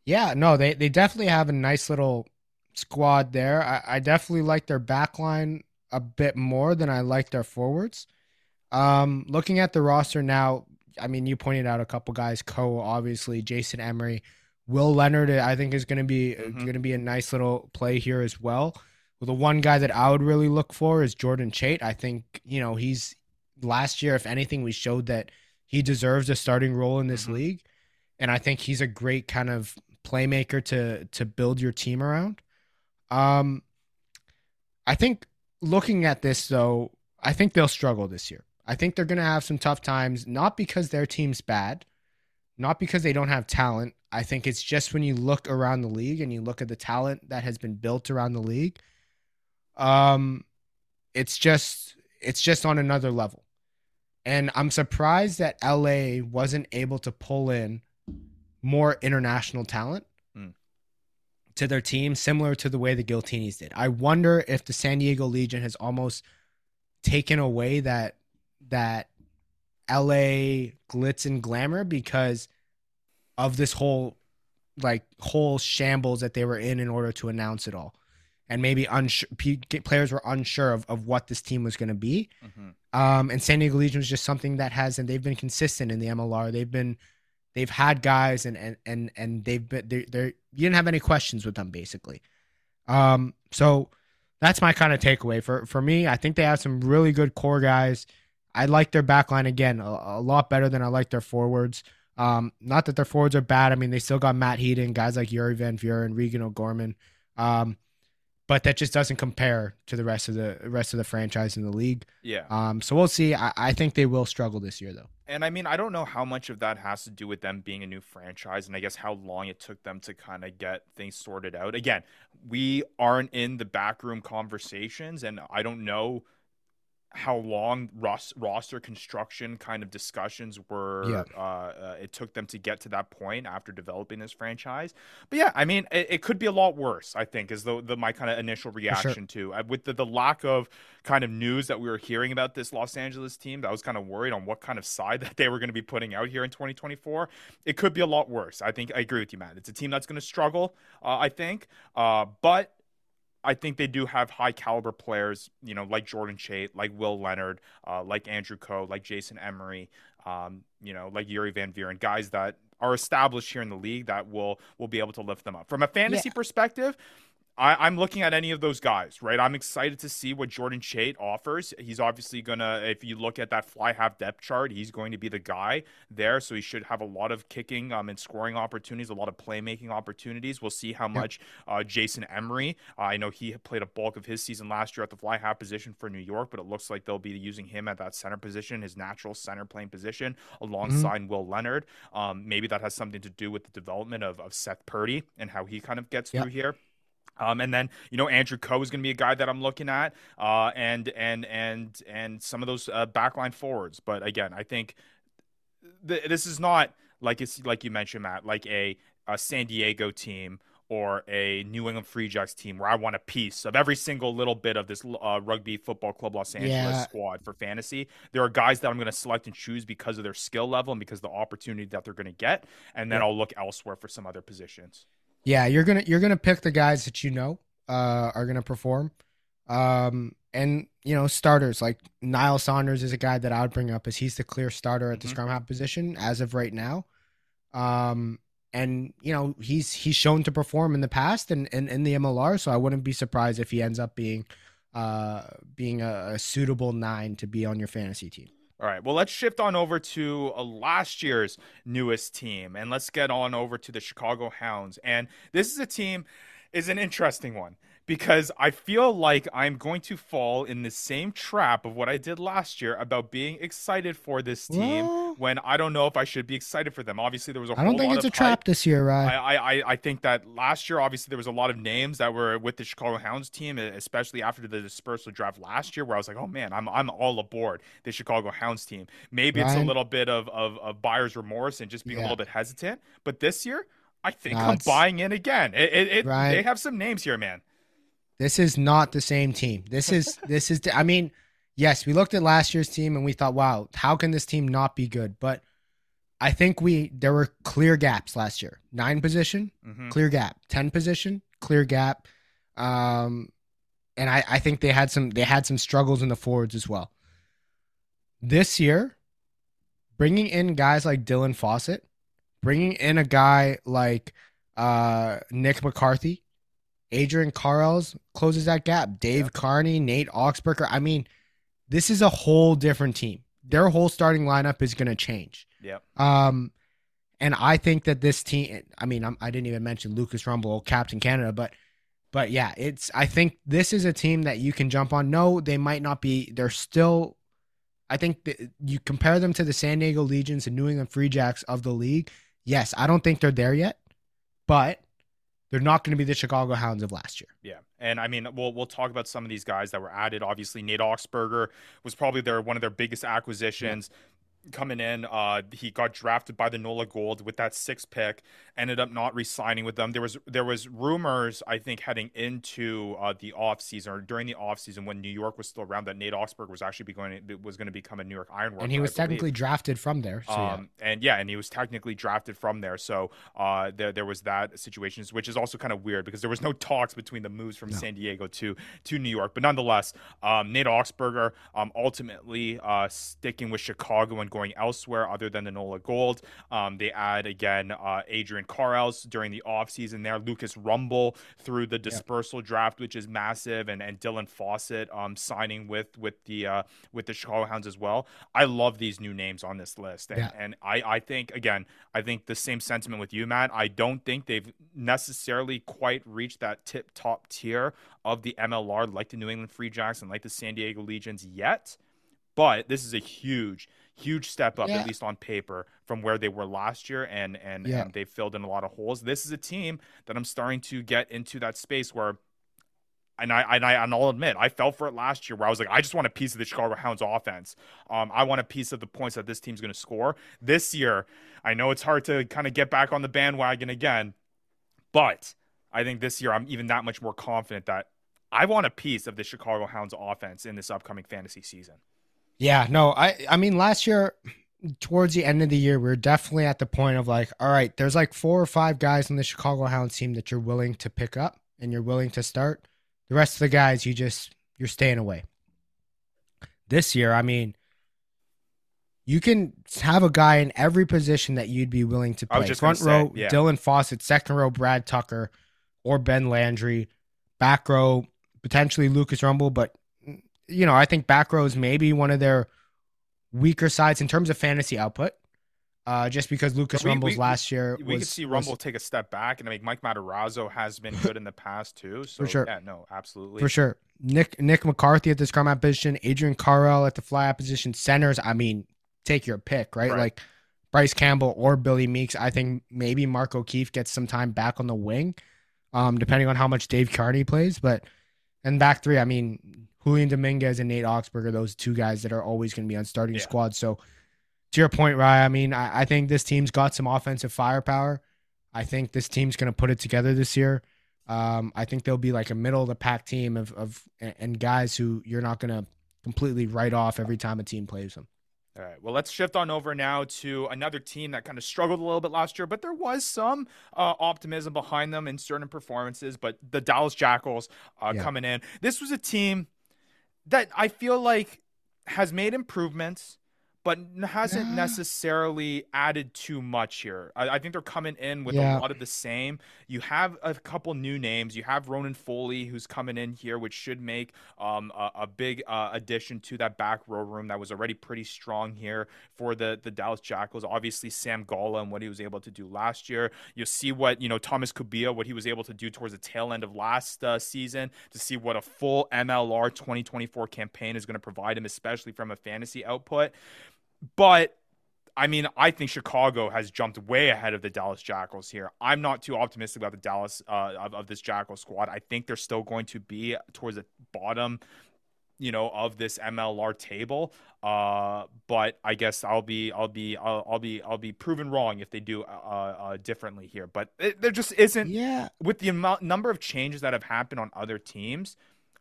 Yeah, no, they they definitely have a nice little squad there. I, I definitely like their back line a bit more than I like their forwards. Um, looking at the roster now, I mean, you pointed out a couple guys, Coe, obviously, Jason Emery, Will Leonard. I think is going to be Mhm. going to be a nice little play here as well. Well, the one guy that I would really look for is Jordan Chait. I think you know he's last year, if anything, we showed that he deserves a starting role in this Mhm. league, and I think he's a great kind of playmaker to to build your team around. Um, I think looking at this though, I think they'll struggle this year. I think they're going to have some tough times, not because their team's bad, not because they don't have talent. I think it's just when you look around the league and you look at the talent that has been built around the league, um, it's just it's just on another level. And I'm surprised that LA wasn't able to pull in more international talent Hmm. to their team, similar to the way the Guiltinis did. I wonder if the San Diego Legion has almost taken away that that LA glitz and glamour because of this whole like whole shambles that they were in in order to announce it all. And maybe unsure, players were unsure of, of what this team was going to be. Um, and San Diego Legion was just something that has, and they've been consistent in the MLR. They've been, they've had guys, and and and and they've been, they're, they're you didn't have any questions with them basically. Um, so that's my kind of takeaway for for me. I think they have some really good core guys. I like their backline again a, a lot better than I like their forwards. Um, not that their forwards are bad. I mean, they still got Matt Heaton, guys like Yuri Van Vuren, Regan O'Gorman. Um, but that just doesn't compare to the rest of the rest of the franchise in the league. Yeah. Um, so we'll see. I, I think they will struggle this year, though. And I mean, I don't know how much of that has to do with them being a new franchise and I guess how long it took them to kind of get things sorted out. Again, we aren't in the backroom conversations and I don't know how long ros- roster construction kind of discussions were Yeah. uh, uh, it took them to get to that point after developing this franchise. But yeah i mean it, it could be a lot worse i think is the, the my kind of initial reaction to uh, with the, the lack of kind of news that we were hearing about this los angeles team that I was kind of worried on what kind of side that they were going to be putting out here in 2024 it could be a lot worse. I think i agree with you matt. It's a team that's going to struggle uh, i think uh, but I think they do have high caliber players, you know, like Jordan Chait, like Will Leonard, uh, like Andrew Coe, like Jason Emery, um, you know, like Yuri Van Vuren, guys that are established here in the league that will will be able to lift them up. From a fantasy perspective, I, I'm looking at any of those guys, right? I'm excited to see what Jordan Chait offers. He's obviously gonna, if you look at that fly half depth chart, he's going to be the guy there. So he should have a lot of kicking um, and scoring opportunities, a lot of playmaking opportunities. We'll see how much uh, Jason Emery. Uh, I know he played a bulk of his season last year at the fly half position for New York, but it looks like they'll be using him at that center position, his natural center playing position, alongside Will Leonard. Um, maybe that has something to do with the development of, of Seth Purdy and how he kind of gets Yep. through here. Um, and then you know Andrew Coe is going to be a guy that I'm looking at, uh, and and and and some of those uh, backline forwards. But again, I think th- this is not like it's like you mentioned, Matt, like a, a San Diego team or a New England Free Jacks team where I want a piece of every single little bit of this uh, Rugby Football Club Los Angeles Yeah. squad for fantasy. There are guys that I'm going to select and choose because of their skill level and because of the opportunity that they're going to get, and then Yeah. I'll look elsewhere for some other positions. Yeah, you're gonna you're gonna pick the guys that you know uh, are gonna perform, um, and you know starters like Niall Saunders is a guy that I would bring up as he's the clear starter at the Mhm. scrum half position as of right now, um, and you know he's he's shown to perform in the past and in, in the MLR, so I wouldn't be surprised if he ends up being uh being a, a suitable nine to be on your fantasy team. All right. Well, let's shift on over to uh, last year's newest team, and let's get on over to the Chicago Hounds. And this is a team is an interesting one because I feel like I'm going to fall in the same trap of what I did last year about being excited for this team Well- when I don't know if I should be excited for them. Obviously, there was a I don't think it's a of trap this year, right? I, I, I- think that last year, obviously, there was a lot of names that were with the Chicago Hounds team, especially after the dispersal draft last year, where I was like, oh man, I'm, I'm all aboard the Chicago Hounds team. Maybe it's a little bit of, of, of buyer's remorse and just being a little bit hesitant. But this year, I think No, I'm buying in again. It, it, it, Ryan- they have some names here, man. This is not the same team. This is this is. I mean, yes, we looked at last year's team and we thought, wow, how can this team not be good? But I think we there were clear gaps last year. Nine position, hmm clear gap. Ten position, clear gap. Um, and I I think they had some they had some struggles in the forwards as well. This year, bringing in guys like Dylan Fawsitt, bringing in a guy like uh, Nick McCarthy, Adrian Carls closes that gap. Dave Yeah. Kearney, Nate Augspurger. I mean, this is a whole different team. Their whole starting lineup is going to change. Yep. Um, and I think that this team. I mean, I'm, I didn't even mention Lucas Rumball, Captain Canada, but but yeah, it's. I think this is a team that you can jump on. No, they might not be. They're still. I think that you compare them to the San Diego Legions and New England Free Jacks of the league. Yes, I don't think they're there yet, but they're not going to be the Chicago Hounds of last year. Yeah, and I mean, we'll we'll talk about some of these guys that were added. Obviously, Nate Augspurger was probably their one of their biggest acquisitions. Coming in, uh, he got drafted by the Nola Gold with that sixth pick. Ended up not re-signing with them. There was there was rumors, I think, heading into uh, the off season or during the off season when New York was still around that Nate Augspurger was actually be going was going to become a New York Iron and he was technically drafted from there. So yeah. um, and yeah, and he was technically drafted from there. So uh, there there was that situation, which is also kind of weird because there was no talks between the moves from No. San Diego to to New York. But nonetheless, um, Nate Augspurger um, ultimately uh, sticking with Chicago and going elsewhere other than the Nola Gold. Um, they add again uh, Adrian Carls during the offseason there, Lucas Rumball through the dispersal draft, which is massive, and and Dylan Fawsitt um, signing with with the uh, with the Chicago Hounds as well. I love these new names on this list, and, Yeah. and I I think again I think the same sentiment with you, Matt. I don't think they've necessarily quite reached that tip top tier of the MLR like the New England Free Jacks and like the San Diego Legions yet. But this is a huge, huge step up, Yeah. at least on paper, from where they were last year, and and, Yeah. and they filled in a lot of holes. This is a team that I'm starting to get into that space where and I and I and I'll admit I fell for it last year where I was like I just want a piece of the Chicago Hounds offense. Um, I want a piece of the points that this team's going to score this year. I know it's hard to kind of get back on the bandwagon again, but I think this year I'm even that much more confident that I want a piece of the Chicago Hounds offense in this upcoming fantasy season. Yeah, no, I I mean last year towards the end of the year we are definitely at the point of like, all right, there's like four or five guys on the Chicago Hounds team that you're willing to pick up and you're willing to start. The rest of the guys you just you're staying away. This year, I mean, you can have a guy in every position that you'd be willing to play. Front row, say, yeah. Dylan Fawsitt, second row, Brad Tucker, or Ben Landry. Back row, potentially Lucas Rumball, but you know, I think back row is maybe one of their weaker sides in terms of fantasy output. Uh, just because Lucas we- Rumball's we- last year We was, could see was- Rumball take a step back, and I mean Mike Matarazzo has been good in the past too. So sure. yeah, no, absolutely. for sure. Nick Nick McCarthy at the scrum out position, Adrian Carrell at the fly out position, centers. I mean, take your pick, right? Right. Like Bryce Campbell or Billy Meakes. I think maybe Mark O'Keefe gets some time back on the wing. um, depending on how much Dave Kearney plays. But and back three, I mean, Julian Dominguez and Nate Augspurger are those two guys that are always going to be on starting Yeah. squad. So to your point, Ryan, I mean, I, I think this team's got some offensive firepower. I think this team's going to put it together this year. Um, I think they'll be like a middle of the pack team of, of and guys who you're not going to completely write off every time a team plays them. All right. Well, let's shift on over now to another team that kind of struggled a little bit last year, but there was some uh, optimism behind them in certain performances. But the Dallas Jackals uh, Yeah. coming in, this was a team that I feel like has made improvements, but hasn't Yeah. necessarily added too much here. I, I think they're coming in with Yeah. a lot of the same. You have a couple new names. You have Ronan Foley, who's coming in here, which should make um, a, a big uh, addition to that back row room that was already pretty strong here for the the Dallas Jackals. Obviously, Sam Gala and what he was able to do last year. You'll see what you know Thomas Kubia, what he was able to do towards the tail end of last uh, season to see what a full MLR 2024 campaign is going to provide him, especially from a fantasy output. But I mean, I think Chicago has jumped way ahead of the Dallas Jackals here. I'm not too optimistic about the Dallas uh, of, of this Jackal squad. I think they're still going to be towards the bottom, you know, of this MLR table. Uh, but I guess I'll be, I'll be, I'll, I'll be, I'll be proven wrong if they do uh, uh, differently here. But it, there just isn't Yeah, with the amount number of changes that have happened on other teams.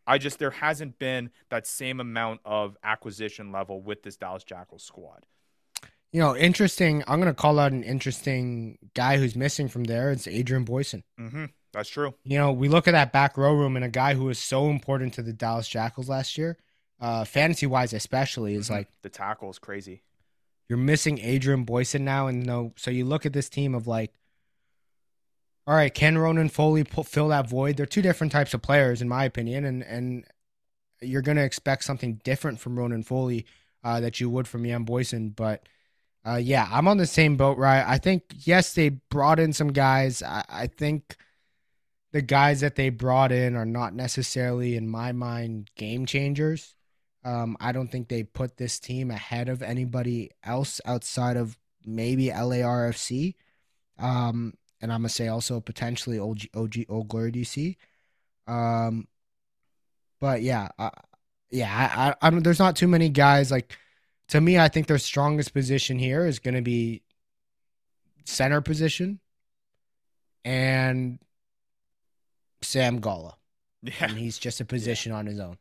I just there hasn't been that same amount of acquisition level with this Dallas Jackals squad. you know, interesting. I'm going to call out an interesting guy who's missing from there. It's Adrian Boyson. Mm-hmm. That's true. You know, we look at that back row room and a guy who was so important to the Dallas Jackals last year, uh, fantasy wise especially, is Mhm. like the tackle is crazy. you're missing Adrian Boyson now, and no, so you look at this team of like, all right, can Ronan Foley pull, fill that void? They're two different types of players, in my opinion, and and you're gonna expect something different from Ronan Foley uh, that you would from Jan Boyson, but. Uh, yeah, I'm on the same boat, right? I think yes, they brought in some guys. I, I think the guys that they brought in are not necessarily, in my mind, game changers. Um, I don't think they put this team ahead of anybody else outside of maybe LARFC. Um, and I'm gonna say also potentially OG, OG Old Glory DC. Um, but yeah, uh, yeah, I, I, I there's not too many guys like. To me, I think their strongest position here is going to be center position and Sam Gala. Yeah, And he's just a position on his own.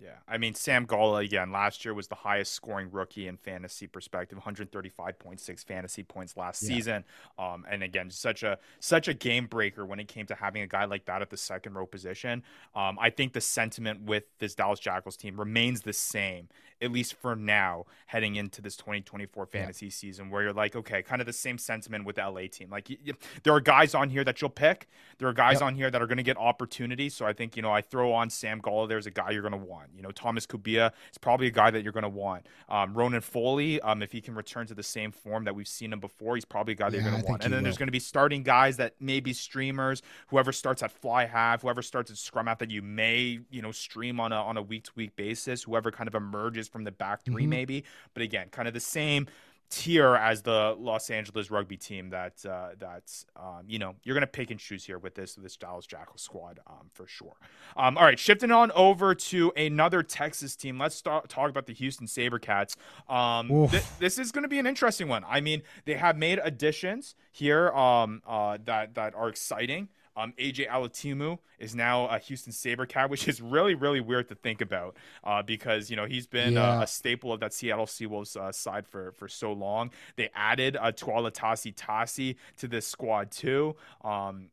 Yeah. I mean, Sam Gala again last year was the highest scoring rookie in fantasy perspective, 135.6 fantasy points last Yeah. season. Um, and again, such a such a game breaker when it came to having a guy like that at the second row position. Um, I think the sentiment with this Dallas Jackals team remains the same, at least for now, heading into this 2024 fantasy season, where you're like, okay, kind of the same sentiment with the LA team. Like, y- y- there are guys on here that you'll pick. There are guys Yep. on here that are going to get opportunities. So I think you know, I throw on Sam Gala. There's a guy you're going to want. You know, Thomas Kubia is probably a guy that you're going to want. Um, Ronan Foley, um, if he can return to the same form that we've seen him before, he's probably a guy that Yeah, you're going to want. And then there's going to be starting guys that may be streamers. Whoever starts at fly half, whoever starts at scrum half that you may you know stream on a on a week to week basis. Whoever kind of emerges from the back 3 Mhm. maybe. But again, kind of the same tier as the Los Angeles rugby team that uh, that's um, you know you're gonna pick and choose here with this this Dallas Jackal squad um, for sure. Um, all right, shifting on over to another Texas team. Let's start, talk about the Houston SaberCats. Um, th- this is to be an interesting one. I mean, they have made additions here um, uh, that that are exciting. Um, AJ Alatimu is now a Houston SaberCat, which is really, really weird to think about uh, because, you know, he's been Yeah. uh, a staple of that Seattle Seawolves uh, side for, for so long. They added uh, Tuala Tasi Tasi to this squad, too. Um,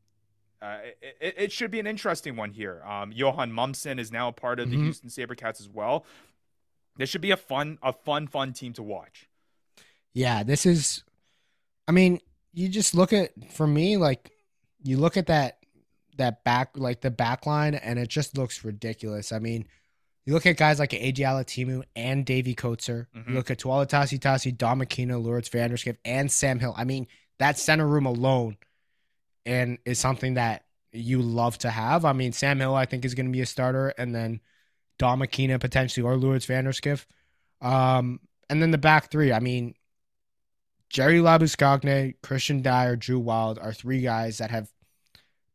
uh, it, it- should be an interesting one here. Um, Johan Mumsen is now a part of the Mhm. Houston SaberCats as well. This should be a fun, a fun, fun team to watch. Yeah, this is. I mean, you just look at for me like you look at that that back like the back line and it just looks ridiculous. I mean, you look at guys like AJ Alatimu and Davy Coates,er Mhm. You look at Tuala Tasi Tasi, Dom McKenna, Lawrence Vanderskiff, and Sam Hill. I mean, that center room alone and is something that you love to have. I mean, Sam Hill, I think, is going to be a starter, and then Dom McKenna potentially or Lawrence Vanderskiff. Um, and then the back three. I mean, Jerry Labuscagne, Christian Dyer, Drew Wild are three guys that have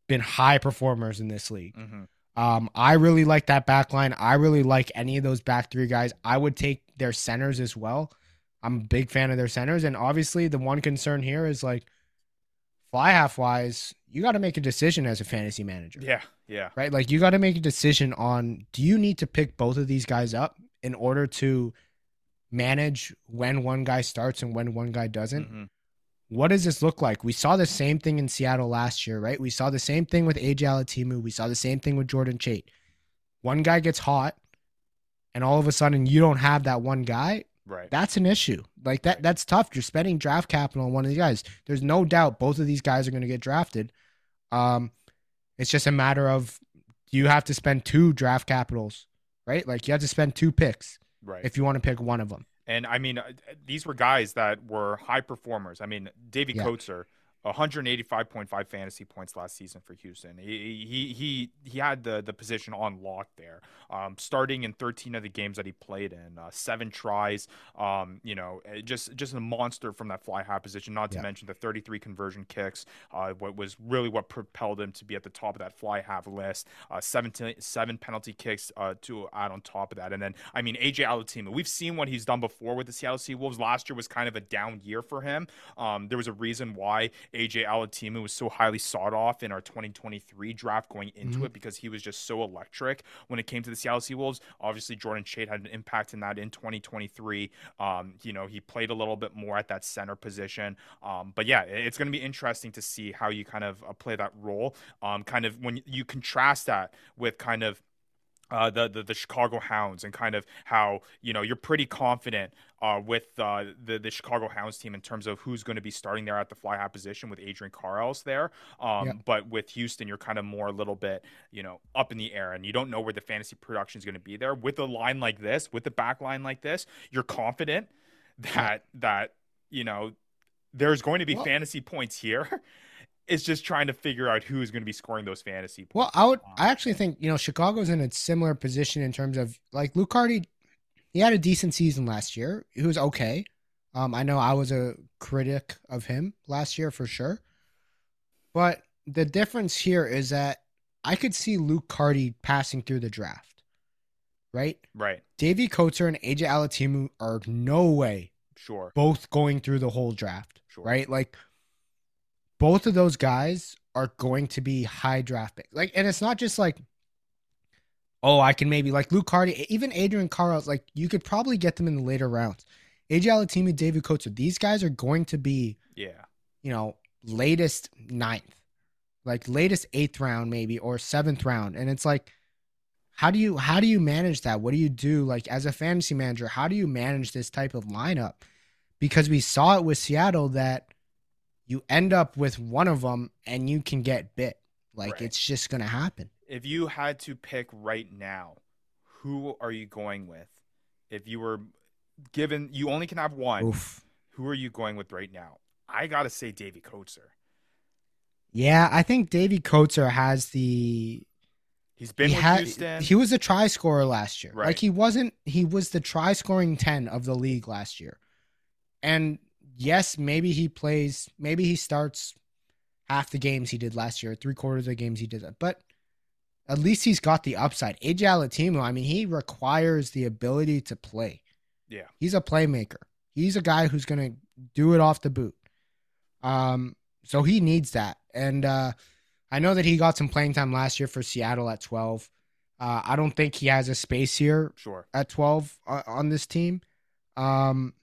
been high performers in this league. hmm Um, I really like that back line. I really like any of those back three guys. I would take their centers as well. I'm a big fan of their centers. And obviously, the one concern here is like fly half wise, you got to make a decision as a fantasy manager, Yeah, yeah, right? Like, you got to make a decision on do you need to pick both of these guys up in order to manage when one guy starts and when one guy doesn't? Mhm. What does this look like? We saw the same thing in Seattle last year, right? We saw the same thing with AJ Alatimu. We saw the same thing with Jordan Chait. One guy gets hot, and all of a sudden you don't have that one guy. right. That's an issue. Like that. That's tough. You're spending draft capital on one of these guys. There's no doubt both of these guys are going to get drafted. Um, it's just a matter of you have to spend two draft capitals, right? Like you have to spend two picks right. if you want to pick one of them. And I mean, uh, these were guys that were high performers. I mean, Davey Yeah. Coates 185.5 fantasy points last season for Houston. He he he, he had the, the position on lock there. Um, starting in 13 of the games that he played in, uh, seven tries. Um, you know, eh, just just a monster from that fly half position. Not to Yeah. mention the 33 conversion kicks. Uh, what was really what propelled him to be at the top of that fly half list. Uh, 17, seven penalty kicks uh, to add on top of that, and then I mean AJ Alatimu. We've seen what he's done before with the Seattle Seawolves. Last year was kind of a down year for him. Um, there was a reason why AJ Alatimu was so highly sought off in our 2023 draft going into Mhm. it because he was just so electric when it came to the Seattle Seawolves. Obviously, Jordan Chait had an impact in that in 2023. Um, you know, he played a little bit more at that center position. Um, but yeah, it's going to be interesting to see how you kind of uh, play that role. Um, kind of when you contrast that with kind of uh, the, the the Chicago Hounds and kind of how you know you're pretty confident uh, with uh, the the Chicago Hounds team in terms of who's going to be starting there at the fly half position with Adrian Carles there. Um, Yeah. But with Houston, you're kind of more a little bit you know up in the air and you don't know where the fantasy production is going to be there. With a line like this, with the back line like this, you're confident that that you know there's going to be Well- fantasy points here. It's just trying to figure out who's going to be scoring those fantasy points. Well, I would. I actually think you know Chicago's in a similar position in terms of like Luke Hardy. He had a decent season last year. He was okay. Um, I know I was a critic of him last year for sure, but the difference here is that I could see Luke Hardy passing through the draft. Right, right. Davey Coates and AJ Alatimu are no way Sure. both going through the whole draft. Sure. Right, like both of those guys are going to be high draft picks. Like, and it's not just like, oh, I can maybe like Luke Hardy, even Adrian Carlos. Like, you could probably get them in the later rounds. AJ Alatimu, David Coates, these guys are going to be, Yeah. you know, latest ninth, like latest eighth round maybe or seventh round, and it's like. How do you how do you manage that? What do you do like as a fantasy manager? How do you manage this type of lineup? Because we saw it with Seattle that you end up with one of them and you can get bit. Like Right. it's just gonna happen. If you had to pick right now, who are you going with? If you were given, you only can have one. Oof. Who are you going with right now? I gotta say, Davy Coates. Yeah, I think Davy Coates has the He's been he with had Houston. he was a try scorer last year. Right. Like he wasn't he was the try scoring 10 of the league last year. And yes, maybe he plays maybe he starts half the games he did last year, three quarters of the games he did that. But at least he's got the upside. AJ Alatimu, I mean, he requires the ability to play. yeah. He's a playmaker. He's a guy who's going to do it off the boot. Um, so he needs that. And uh, I know that he got some playing time last year for Seattle at 12. Uh, I don't think he has a space here Sure. at 12 uh, on this team. Um,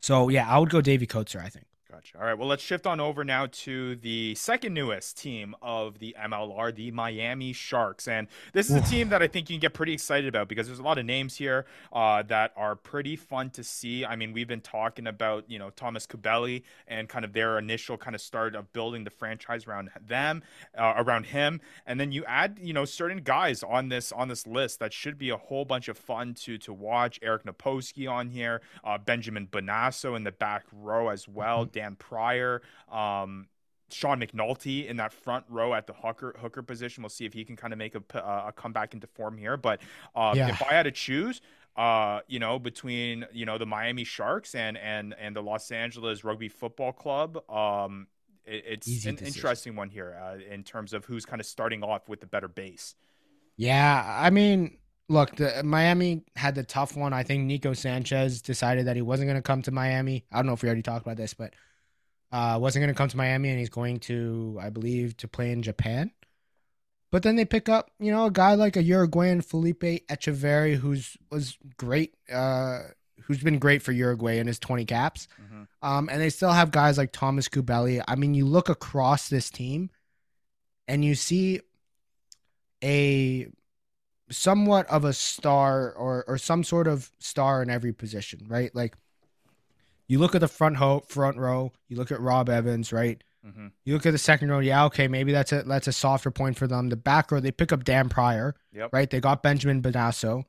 so yeah, I would go Davy Coates, I think. Gotcha. All right. Well, let's shift on over now to the second newest team of the MLR, the Miami Sharks. And this is a team that I think you can get pretty excited about because there's a lot of names here uh, that are pretty fun to see. I mean, we've been talking about, you know, Thomas Cubelli and kind of their initial kind of start of building the franchise around them, uh, around him. And then you add, you know, certain guys on this on this list that should be a whole bunch of fun to to watch. Eric Naposki on here, uh, Benjamin Bonasso in the back row as well, Dan Pryor, um, Sean McNulty in that front row at the hooker hooker position. We'll see if he can kind of make a, uh, a comeback into form here. But uh, Yeah. if I had to choose, uh, you know, between you know the Miami Sharks and and and the Los Angeles Rugby Football Club, um, it, it's Easy an decision. interesting one here uh, in terms of who's kind of starting off with the better base. Yeah, I mean, look, the Miami had the tough one. I think Nico Sanchez decided that he wasn't going to come to Miami. I don't know if we already talked about this, but uh, wasn't going to come to Miami, and he's going to, I believe, to play in Japan. But then they pick up, you know, a guy like a Uruguayan Felipe Etcheverry, who's was great, uh, who's been great for Uruguay in his 20 caps. Mhm. Um, and they still have guys like Thomas Cubelli. I mean, you look across this team and you see a somewhat of a star or or some sort of star in every position, right? Like you look at the front ho- front row, you look at Rob Evans, right? hmm You look at the second row, yeah, okay, maybe that's a that's a softer point for them. The back row, they pick up Dan Pryor, Yep. right? They got Benjamin Benasso.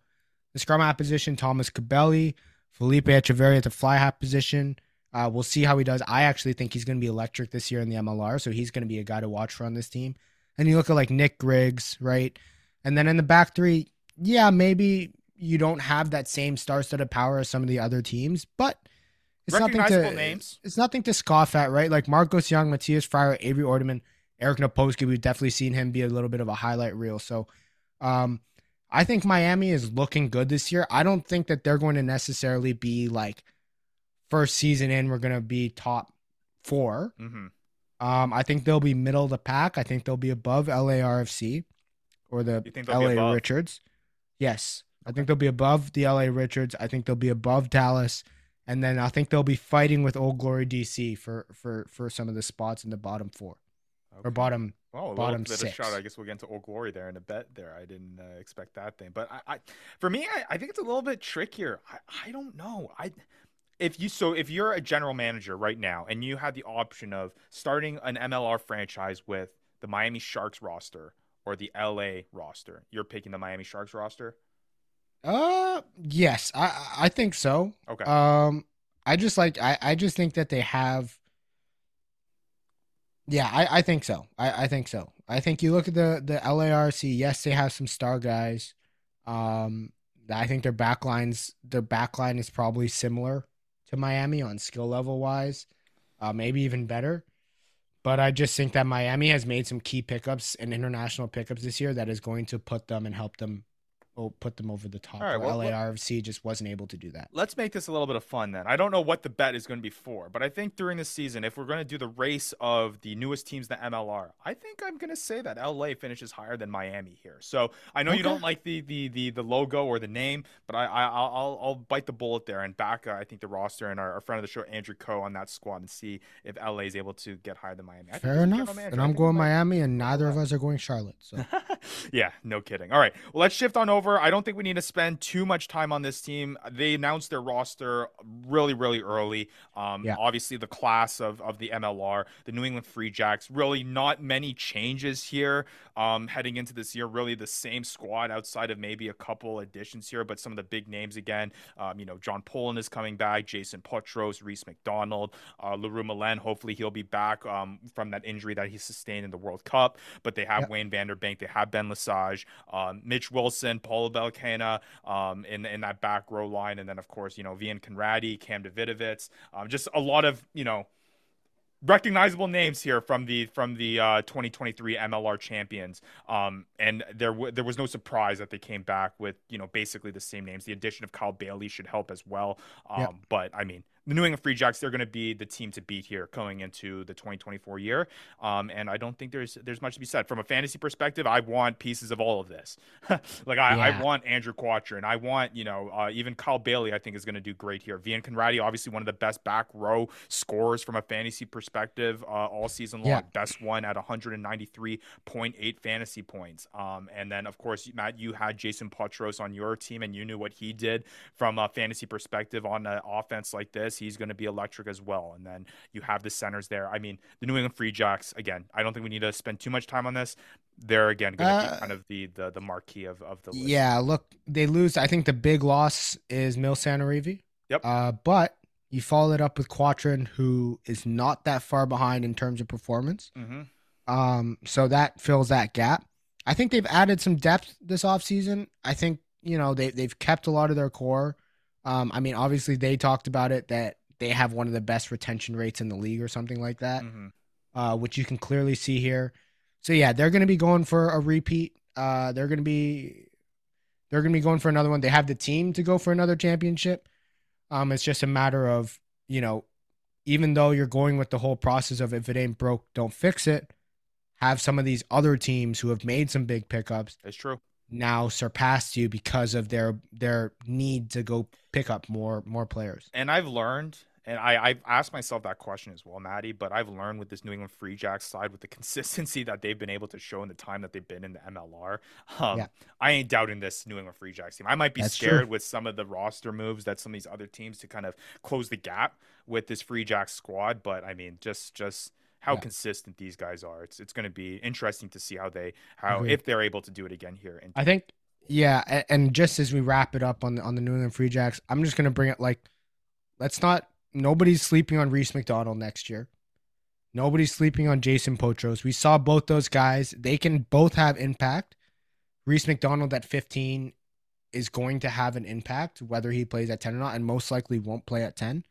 The scrum half position, Thomas Cubelli, Felipe Etcheverry at the fly half position. Uh, we'll see how he does. I actually think he's going to be electric this year in the MLR, so he's going to be a guy to watch for on this team. And you look at like Nick Griggs, right? And then in the back three, yeah, maybe you don't have that same star-studded power as some of the other teams, but it's nothing to names. it's nothing to scoff at, right? Like Marcos Young, Matthias Fryer, Avery Ordeman, Eric Naposki, we've definitely seen him be a little bit of a highlight reel. So um I think Miami is looking good this year. I don't think that they're going to necessarily be like first season in, we're gonna be top four. hmm Um, I think they'll be middle of the pack. I think they'll be above LARFC or the LA? Richards. Yes. I think they'll be above the LA Richards. I think they'll be above Dallas. And then I think they'll be fighting with Old Glory DC for for for some of the spots in the bottom four or bottom. Oh, a little bottom bit of six. I guess we'll get into Old Glory there in a bet there. I didn't uh, expect that thing, but I, I for me, I, I think it's a little bit trickier. I, I don't know. I if you so if you're a general manager right now and you had the option of starting an MLR franchise with the Miami Sharks roster or the LA roster, you're picking the Miami Sharks roster. Uh, yes, I I think so. Okay. Um, I just like I I just think that they have. Yeah, I I think so. I I think so. I think you look at the the LARC. Yes, they have some star guys. Um, I think their backlines their backline is probably similar to Miami on skill level wise, uh, maybe even better. But I just think that Miami has made some key pickups and international pickups this year that is going to put them and help them, oh, put them over the top. All right, where well, let- LARFC just wasn't able to do that. Let's make this a little bit of fun then. I don't know what the bet is going to be for, but I think during the season, if we're going to do the race of the newest teams, in the MLR, I think I'm going to say that LA finishes higher than Miami here. So I know you don't like the the the, the logo or the name, but I, I I'll, I'll I'll bite the bullet there and back uh, I think the roster and our, our friend of the show Andrew Coe on that squad and see if LA is able to get higher than Miami. I Fair as a general enough. And I I'm going Miami, and neither of us are going Charlotte. So yeah, no kidding. All right, well, let's shift on over. I don't think we need to spend too much time on this team. They announced their roster really, really early. Um, Yeah. Obviously, the class of, of the MLR, the New England Free Jacks, really not many changes here um, heading into this year. Really the same squad outside of maybe a couple additions here, but some of the big names again. Um, you know, John Poland is coming back, Jayson Potroz, Reese McDonald, uh, LaRue Milan. Hopefully, he'll be back um, from that injury that he sustained in the World Cup. But they have Yep. Wayne Vanderbank, they have Ben Lesage, um, Mitch Wilson, Paula Balekana um, in in that back row line, and then of course you know Vian Conradi, Cam Davidovitz, um, just a lot of you know recognizable names here from the from the uh, 2023 MLR champions. Um, and there w- there was no surprise that they came back with you know basically the same names. The addition of Kyle Bailey should help as well. Um, Yep. But I mean. The New England Free Jacks, they're going to be the team to beat here going into the 2024 year. Um, and I don't think there's there's much to be said. From a fantasy perspective, I want pieces of all of this. like, I, I want Andrew Quattrin, and I want, you know, uh, even Kyle Bailey, I think, is going to do great here. Vian Conradi, obviously one of the best back row scorers from a fantasy perspective uh, all season long. Yeah. Best one at 193.8 fantasy points. Um, and then, of course, Matt, you had Jayson Potroz on your team, and you knew what he did from a fantasy perspective on an offense like this. He's going to be electric as well. And then you have the centers there. I mean, the New England Free Jacks, again, I don't think we need to spend too much time on this. They're, again, going to Uh, be kind of the, the, the marquee of, of the list. yeah, look, they lose. I think the big loss is Mil Sanarivi. Yep. Uh, but you follow it up with Quattrin, who is not that far behind in terms of performance. hmm Um, so that fills that gap. I think they've added some depth this offseason. I think, you know, they they've kept a lot of their core. Um, I mean, obviously they talked about it that they have one of the best retention rates in the league or something like that. hmm uh, which you can clearly see here. So yeah, they're going to be going for a repeat. Uh, they're going to be they're going to be going for another one. They have the team to go for another championship. Um, it's just a matter of you know, even though you're going with the whole process of if it ain't broke, don't fix it. Have some of these other teams who have made some big pickups. It's true. Now surpassed you because of their their need to go pick up more more players. And I've learned and I, I've asked myself that question as well, Maddie, but I've learned with this New England Free Jacks side, with the consistency that they've been able to show in the time that they've been in the MLR, um, yeah. I ain't doubting this New England Free Jacks team. I might be That's scared true. with some of the roster moves that some of these other teams to kind of close the gap with this Free Jacks squad, but I mean, just just how yeah. consistent these guys are. It's it's going to be interesting to see how they how if they're able to do it again here. I think yeah, and just as we wrap it up on the on the New England Free Jacks, I'm just going to bring it like let's not nobody's sleeping on Reese McDonald next year. Nobody's sleeping on Jayson Potroz. We saw both those guys. They can both have impact. Reese McDonald at 15 is going to have an impact, whether he plays at 10 or not, and most likely won't play at 10.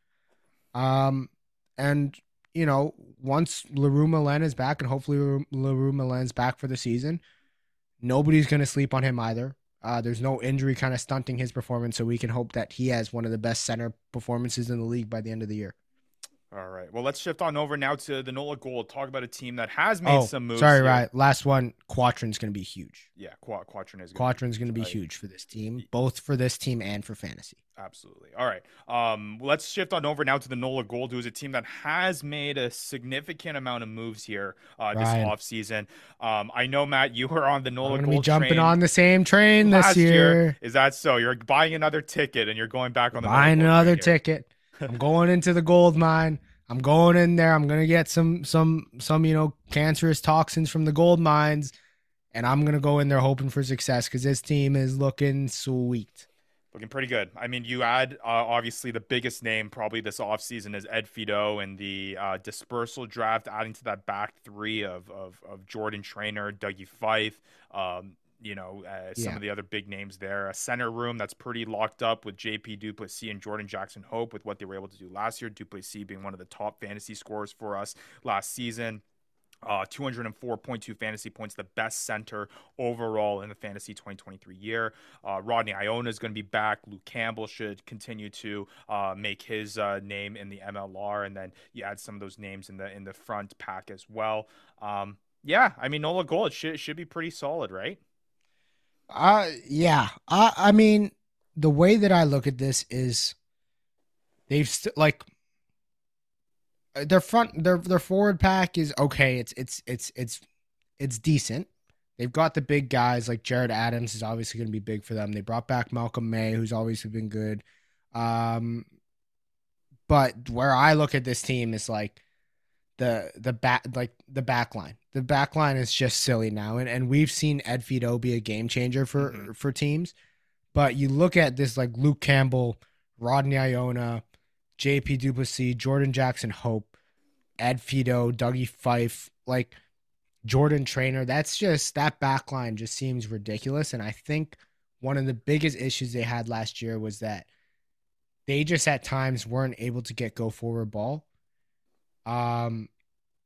Um, and you know, once Leroux Milan is back, and hopefully Leroux Milan's back for the season, nobody's going to sleep on him either. Uh, there's no injury kind of stunting his performance, so we can hope that he has one of the best center performances in the league by the end of the year. All right. Well, let's shift on over now to the Nola Gold. Talk about a team that has made oh, some moves. Sorry, here. right. Last one. Quattrin's going to be huge. Yeah, Qu- Quattrin is. Quattrin's going to be huge for this team, both for this team and for fantasy. Absolutely. All right. Um, let's shift on over now to the Nola Gold, who is a team that has made a significant amount of moves here uh, this Ryan. offseason. Um, I know, Matt, you were on the Nola Gold train. I'm Gold. Be jumping on the same train this year. year. Is that so? You're buying another ticket and you're going back on the buying another ticket. I'm going into the gold mine. I'm going in there. I'm gonna get some some some you know cancerous toxins from the gold mines, and I'm gonna go in there hoping for success because this team is looking sweet. Looking pretty good. I mean, you add uh, obviously the biggest name probably this offseason is Ed Fidow and the uh, dispersal draft, adding to that back three of of, of Jordan Trainer, Dougie Fife, um, you know, uh, some yeah. of the other big names there. A center room that's pretty locked up with JP du Plessis and Jordan Jackson Hope with what they were able to do last year. du Plessis being one of the top fantasy scorers for us last season. Uh, 204.2 fantasy points, the best center overall in the fantasy 2023 year. Uh, Rodney Iona is going to be back. Luke Campbell should continue to uh, make his uh, name in the MLR, and then you add some of those names in the in the front pack as well. Um, yeah, I mean Nola Gold should should be pretty solid, right? Uh yeah. I I mean the way that I look at this is they've st- like their front their their forward pack is okay. It's it's it's it's it's decent. They've got the big guys like Jared Adams is obviously going to be big for them. They brought back Malcolm May, who's always been good. Um, but where I look at this team is like the the back like the back line. The back line is just silly now. And and we've seen Ed Fidow be a game changer for mm-hmm. for teams. But you look at this like Luke Campbell, Rodney Iona, JP du Plessis, Jordan Jackson Hope, Ed Fidow, Dougie Fife, like Jordan Trainer. That's just that back line just seems ridiculous. And I think one of the biggest issues they had last year was that they just at times weren't able to get go forward ball. Um,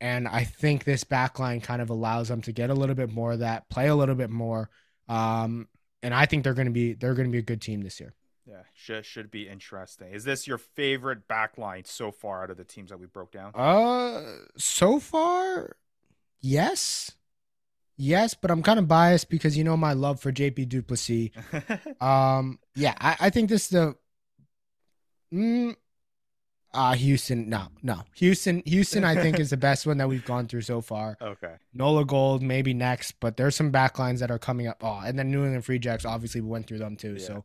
and I think this backline kind of allows them to get a little bit more of that, play a little bit more. Um, and I think they're going to be they're going to be a good team this year. Yeah, should should be interesting. Is this your favorite backline so far out of the teams that we broke down? Uh, so far, yes, yes, but I'm kind of biased because you know my love for JP Duplessis. Um, yeah, I, I think this is the. Mm, uh Houston, no, no. Houston, Houston, I think is the best one that we've gone through so far. Okay. Nola Gold maybe next, but there's some backlines that are coming up. Oh, and then New England Free Jacks, obviously we went through them too. Yeah. So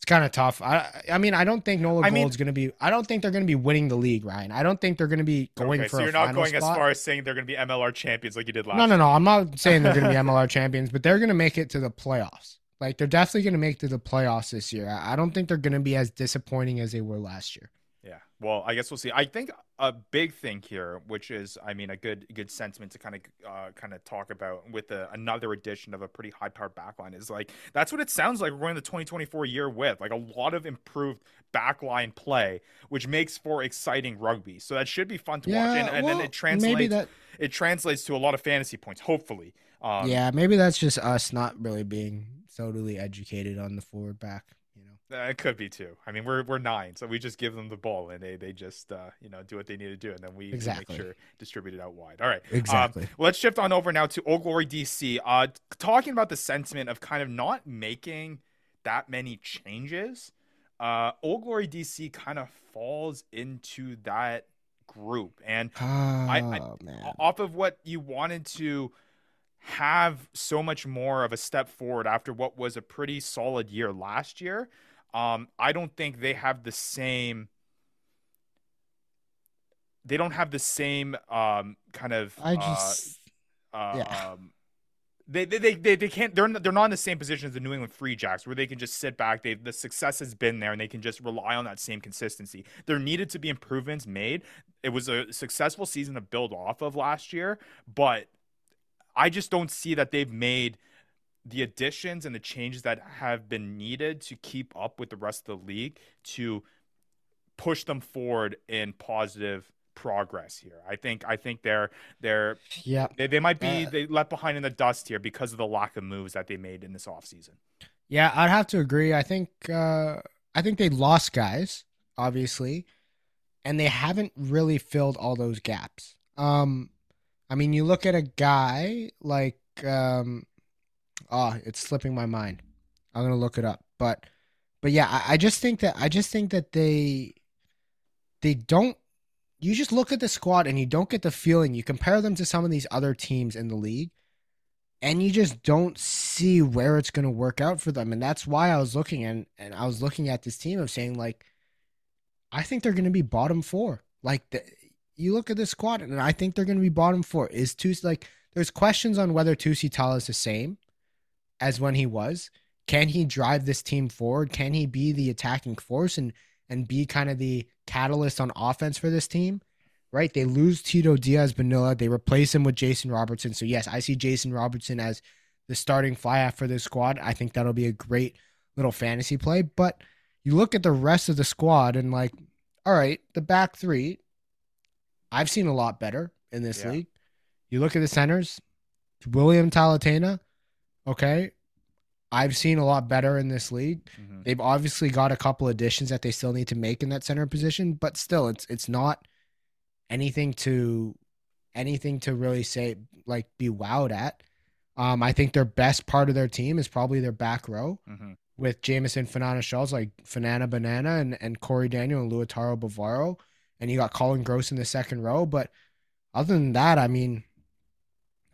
it's kind of tough. I I mean, I don't think Nola I Gold's mean, gonna be. I don't think they're gonna be winning the league, Ryan. I don't think they're gonna be going okay, for. So you're not going spot. as far as saying they're gonna be MLR champions like you did last. No, no, no. I'm not saying they're gonna be MLR champions, but they're gonna make it to the playoffs. Like they're definitely gonna make to the playoffs this year. I don't think they're gonna be as disappointing as they were last year. Well, I guess we'll see. I think a big thing here, which is, I mean, a good good sentiment to kind of uh, kind of talk about with a, another edition of a pretty high powered backline is like that's what it sounds like we're going to the 2024 year with like a lot of improved backline play, which makes for exciting rugby. So that should be fun to yeah, watch, and, and well, then it translates. it translates to a lot of fantasy points. Hopefully, um, yeah, maybe that's just us not really being totally educated on the forward back. Uh, It could be too. I mean, we're we're nine, so we just give them the ball and they they just uh, you know do what they need to do, and then we Exactly. make sure distribute it out wide. All right, Exactly. Um, well, let's shift on over now to Old Glory DC. Uh, talking about the sentiment of kind of not making that many changes. Uh, Old Glory DC kind of falls into that group, and oh I- man, off of what you wanted to have so much more of a step forward after what was a pretty solid year last year. Um, I don't think they have the same. They don't have the same um, kind of. I just uh, uh, yeah. um, they, they, they, they, can't they're not, they're not in the same position as the New England Free Jacks where they can just sit back they the success has been there and they can just rely on that same consistency there needed to be improvements made it was a successful season to build off of last year but I just don't see that they've made the additions and the changes that have been needed to keep up with the rest of the league to push them forward in positive progress here. I think I think they're they're yeah. they, they might be Uh, they left behind in the dust here because of the lack of moves that they made in this offseason. Yeah, I'd have to agree. I think uh I think they lost guys, obviously, and they haven't really filled all those gaps. Um I mean, you look at a guy like um oh, it's slipping my mind. I'm to look it up. But but yeah, I, I just think that I just think that they they don't you just look at the squad and you don't get the feeling you compare them to some of these other teams in the league and you just don't see where it's going to work out for them and that's why i was looking and and i was looking at this team of saying like i think they're going to be bottom four like the, you look at this squad and i think they're going to be bottom four is Tusi like there's questions on whether Tusitala is the same as when he was can he drive this team forward? Can he be the attacking force and and be kind of the catalyst on offense for this team? Right? They lose tito diaz Bonilla. they replace him with jason robertson. So yes i see jason robertson as the starting fly flyout for this squad. I think that'll be a great little fantasy play. But you look at the rest of the squad and like all right the back three i've seen a lot better in this Yeah. league. You look at the centers william talatena okay i've seen a lot better in this league They've obviously got a couple additions that they still need to make in that center position, but still, it's it's not anything to anything to really say like be wowed at. Um, I think their best part of their team is probably their back row Mhm. with Jamason Fa'anana-Schultz, like Fanana Banana and, and Corey Daniel and Lautaro Bavaro. And you got Colin Gross in the second row. But other than that, I mean,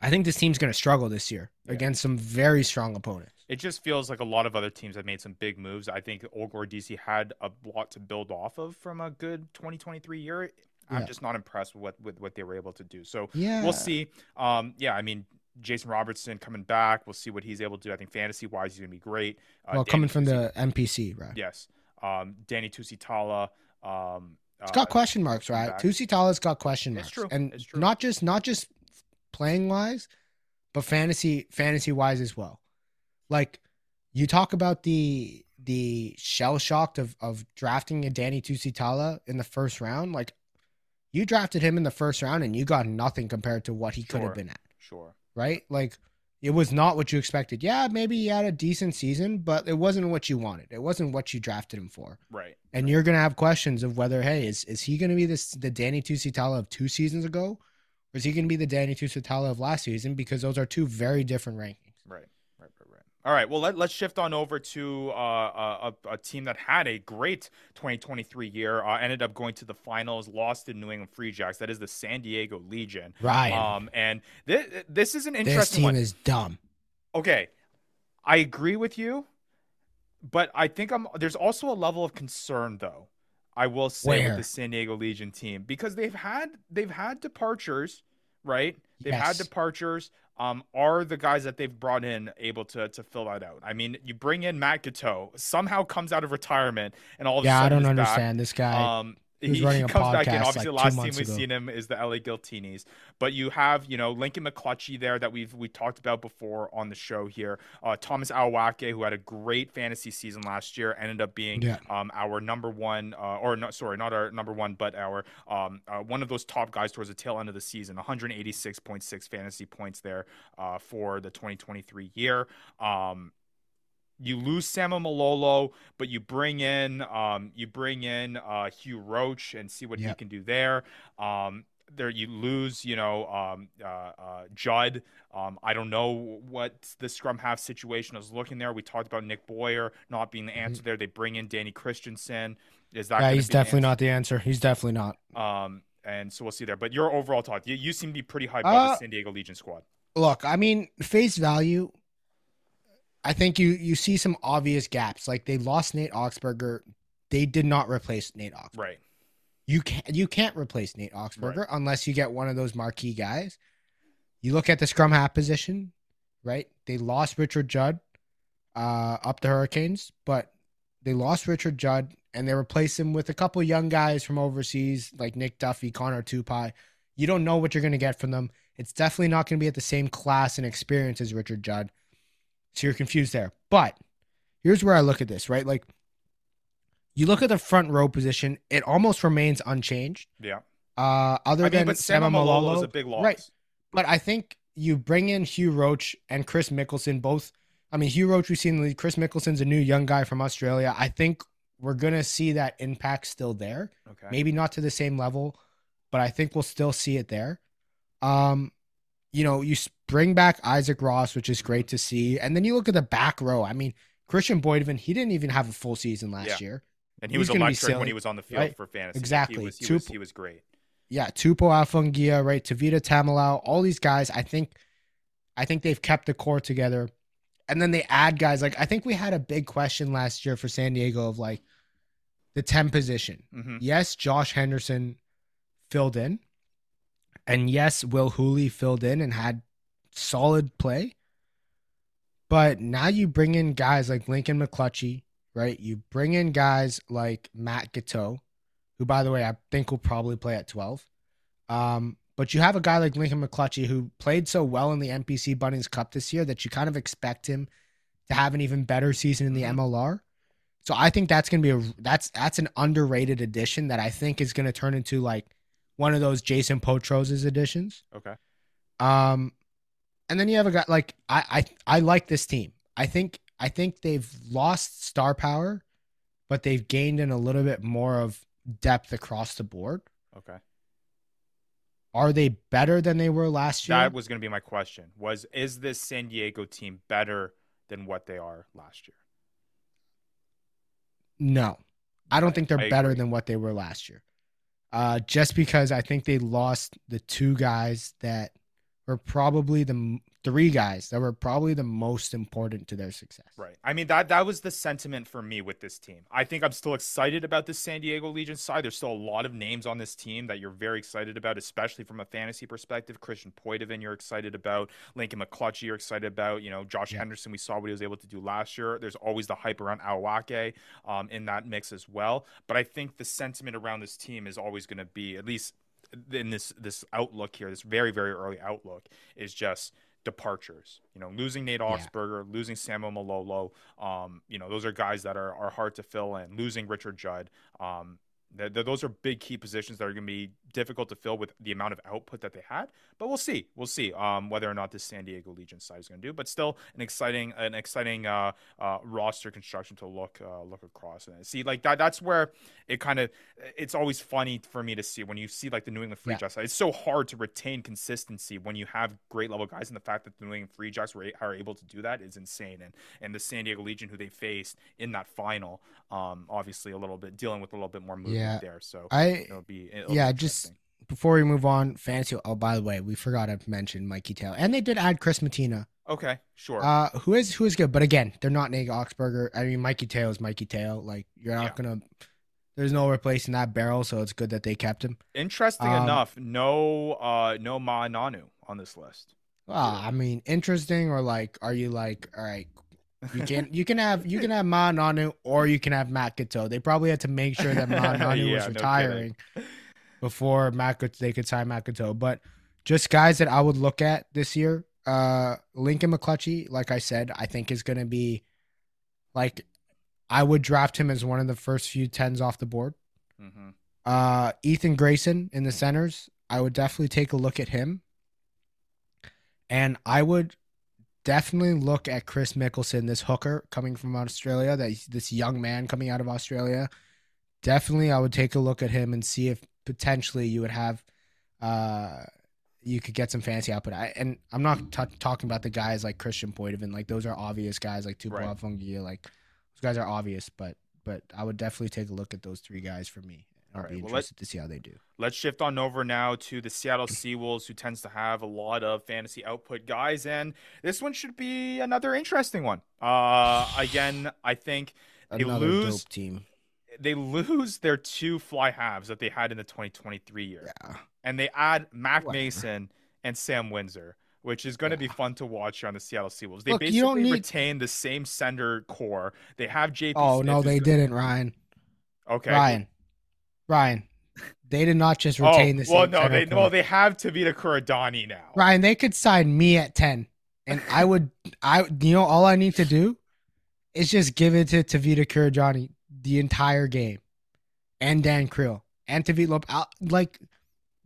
I think this team's going to struggle this year Yeah. against some very strong opponents. It just feels like a lot of other teams have made some big moves. I think Old Glory DC had a lot to build off of from a good 2023 year. I'm Yeah. just not impressed with what, with what they were able to do. So Yeah. we'll see. Um, yeah, I mean, Jason Robertson coming back. We'll see what he's able to do. I think fantasy wise, he's going to be great. Uh, Well, Danny coming from Tusi- the NPC, right? yes, um, Danny Tusitala. Um, It's uh, got question marks, right? back. Tusi Tala's got question It's marks, true. and It's true. not just not just playing wise, but fantasy fantasy wise as well. Like you talk about the the shell shocked of of drafting a Danny Tusitala in the first round. Like you drafted him in the first round, and you got nothing compared to what he could have been at, Sure. right? Like it was not what you expected. Yeah, maybe he had a decent season, but it wasn't what you wanted. It wasn't what you drafted him for Right. and you're gonna have questions of whether hey is is he gonna be this the Danny Tusitala of two seasons ago, or is he gonna be the Danny Tusitala of last season? Because those are two very different rankings. Right, right, right, right. All right. Well, let, let's shift on over to uh, a, a team that had a great 2023 year. Uh, ended up going to the finals, lost to New England Free Jacks. That is the San Diego Legion. Right. Um, and th- this is an this interesting team one. is dumb. okay, I agree with you, but I think I'm. There's also a level of concern, though. I will say Where? with the San Diego Legion team because they've had they've had departures, right? They've had departures. Um, are the guys that they've brought in able to to fill that out? I mean, you bring in Matt Giteau, somehow comes out of retirement, and all of a Yeah, I don't is back. understand this guy. Um, He he, running he a comes back in. Obviously, like, the last team we've ago. seen him is the LA Giltinis, but you have you know Lincoln McClutchie there that we've we talked about before on the show here. Uh, Thomas Awake, who had a great fantasy season last year, ended up being Yeah. um, our number one, uh, or not sorry, not our number one, but our um, uh, one of those top guys towards the tail end of the season. 186.6 fantasy points there uh, for the 2023 year. Um, you lose Samuel Malolo, but you bring in um, you bring in uh, Hugh Roach and see what he can do there. Um, there you lose, you know, um, uh, uh, Judd. Um, I don't know what the scrum half situation is looking there. We talked about Nick Boyer not being the answer there. They bring in Danny Christensen. Is that Mm-hmm. Yeah, he's the definitely answer? not the answer. He's definitely not. Um, and so we'll see there. But your overall talk, you, you seem to be pretty hyped about Uh, the San Diego Legion squad. Look, I mean, face value. I think you you see some obvious gaps. Like they lost Nate Augspurger. They did not replace Nate Augspurger. Right. You can't you can't replace Nate Augspurger unless you get one of those marquee guys. You look at the scrum half position, right? They lost Richard Judd uh, up the Hurricanes, but they lost Richard Judd and they replaced him with a couple young guys from overseas like Nick Duffy, Connor Tupai. You don't know what you're going to get from them. It's definitely not going to be at the same class and experience as Richard Judd. So you're confused there. But here's where I look at this, right? Like you look at the front row position, it almost remains unchanged. Yeah. Uh, other I mean, than but Sam Malolo is a big loss. right? But I think you bring in Hugh Roach and Chris Mickelson, both. I mean, Hugh Roach, we've seen. the league. Chris Mickelson's a new young guy from Australia. I think we're gonna see that impact still there. Okay. Maybe not to the same level, but I think we'll still see it there. Um, you know, you bring back Isaac Ross, which is great to see, and then you look at the back row. I mean, Christian Poidevin, he didn't even have a full season last Yeah. year. And he He's was gonna be when he was on the field right? for fantasy. Exactly. He was, he, Two- was, he was great. yeah, Tupou Afungia, right? Tavita Tamalau, all these guys, I think I think they've kept the core together. And then they add guys like I think we had a big question last year for San Diego of like the 10 position. hmm Yes, Josh Henderson filled in. And yes, Will Hooley filled in and had solid play. But now you bring in guys like Lincoln McClutchie, right? You bring in guys like Matt Giteau, who, by the way, I think will probably play at 12. Um, but you have a guy like Lincoln McClutchie who played so well in the NPC Bunnings Cup this year that you kind of expect him to have an even better season in the. MLR. So I think that's going to be a that's that's an underrated addition that I think is going to turn into like one of those Jason Potros's additions. Okay. Um, and then you have a guy like I I I like this team. I think I think they've lost star power, but they've gained in a little bit more of depth across the board. Okay. Are they better than they were last year? That was going to be my question. Was is this San Diego team better than what they are last year? no, I don't I- think they're I better agree. than what they were last year. Uh, just because I think they lost the two guys that were probably the three guys that were probably the most important to their success. Right. I mean that that was the sentiment for me with this team. I think I'm still excited about this San Diego Legion side. There's still a lot of names on this team that you're very excited about, especially from a fantasy perspective. Christian Poidevin, you're excited about. Lincoln McClutchie, you're excited about. You know, Josh Yeah. Henderson, we saw what he was able to do last year. There's always the hype around Awake um, in that mix as well. But I think the sentiment around this team is always going to be, at least in this this outlook here, this very very early outlook, is just departures. You know, losing Nate Yeah. Losing Samuel Malolo. Um, you know, those are guys that are, are hard to fill in. Losing Richard Judd. Um, th- th- those are big key positions that are going to be difficult to fill with the amount of output that they had. But we'll see. We'll see um, whether or not this San Diego Legion side is going to do. But still, an exciting, an exciting uh, uh, roster construction to look uh, look across and see. Like that. That's where it kind of. It's always funny for me to see when you see like the New England Free Yeah. Jacks. It's so hard to retain consistency when you have great level guys, and the fact that the New England Free Jacks were are able to do that is insane. And and the San Diego Legion, who they faced in that final, um, obviously a little bit dealing with a little bit more movement Yeah. there. So I it'll be it'll yeah, be just-. Before we move on, fantasy. Oh, by the way, we forgot to mention Mikey Taylor, and they did add Chris Matina, okay, sure. uh, who is who is good. But again, they're not Nate Augspurger. I mean, Mikey Taylor is Mikey Taylor. Like you're not Yeah. gonna. There's no replacing that barrel, so it's good that they kept him. Interesting um, enough, no uh no Ma'a Nonu on this list. Well, I mean, interesting or like, are you like, all right, You can you can have you can have Ma'a Nonu or you can have Matt Giteau. They probably had to make sure that Ma Nanu Yeah, was no retiring before Gat- they could sign Matt Giteau. But just guys that I would look at this year, uh, Lincoln McClutchie, like I said, I think is going to be like I would draft him as one of the first few tens off the board. hmm Uh, Ethan Grayson in the centers, I would definitely take a look at him. And I would definitely look at Chris Mickelson, this hooker coming from Australia, that this young man coming out of Australia. Definitely, I would take a look at him and see if potentially you would have, uh, you could get some fancy output. I, and I'm not t- talking about the guys like Christian Poidevin, like those are obvious guys, like Tupolev, Right. Fungia, like those guys are obvious. But but I would definitely take a look at those three guys for me. I'll All be right, well, interested to see how they do. Let's shift on over now to the Seattle Seawolves, who tends to have a lot of fantasy output guys, and this one should be another interesting one. Uh, again, I think They Another lose- dope team. They lose their two fly halves that they had in the 2023 year, Yeah. and they add Mac Whatever. Mason and Sam Windsor, which is going to be fun to watch on the Seattle Seawolves. They Look, you basically don't need- retain the same center core. They have JP. Oh Smith no, they good- didn't, Ryan. Okay, Ryan. Ryan. They did not just Oh, retain the same. well, no, they core. well they have Tavita Kuradani now. Ryan, they could sign me at ten, and I would. I you know all I need to do is just give it to Tavita Kurajani the entire game, and Dan Kriel and Tavita Lop. I'll- Like,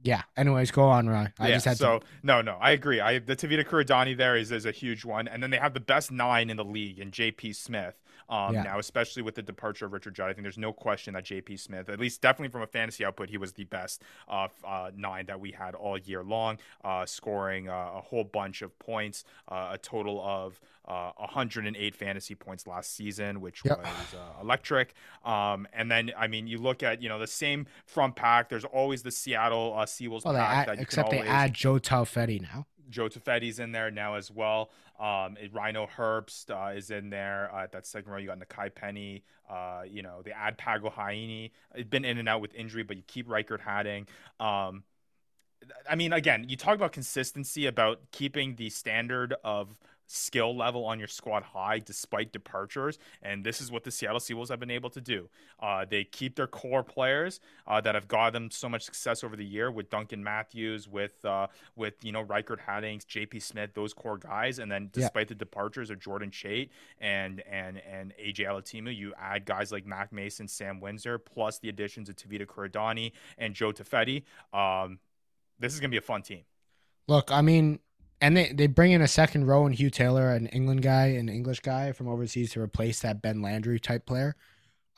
yeah. Anyways, go on, Ryan. I yeah, just had so to. no, no, I agree. I the Tavita Kuradani there is is a huge one, and then they have the best nine in the league in JP Smith. Um, Yeah. now, especially with the departure of Richard Judd, I think there's no question that JP Smith, at least definitely from a fantasy output, he was the best uh, uh, nine that we had all year long, uh, scoring uh, a whole bunch of points, uh, a total of uh, 108 fantasy points last season, which Yep. was uh, electric. Um, and then, I mean, you look at you know the same front pack. There's always the Seattle uh, Seawolves Well, pack add, that except can they always, add Joe Taufete'e now. Joe Taufete'e's in there now as well. Um, Rhino Herbst uh, is in there uh, at that second row. You got Nakai Penny. Uh, you know, the Ad Pago Haini. It's been in and out with injury, but you keep Riekert Hattingh. Um, I mean, again, you talk about consistency, about keeping the standard of skill level on your squad high despite departures, and this is what the Seattle Seawolves have been able to do. Uh, they keep their core players uh, that have got them so much success over the year with Duncan Matthews, with uh, with you know Reichert Haddings, J.P. Smith, those core guys, and then Yeah. despite the departures of Jordan Chait and and and AJ Alatimu, you add guys like Mack Mason, Sam Windsor, plus the additions of Tavita Kuradani and Joe Taufete'e. Um, this is gonna be a fun team. Look, I mean, and they, they bring in a second row and Hugh Taylor, an England guy, an English guy from overseas to replace that Ben Landry type player.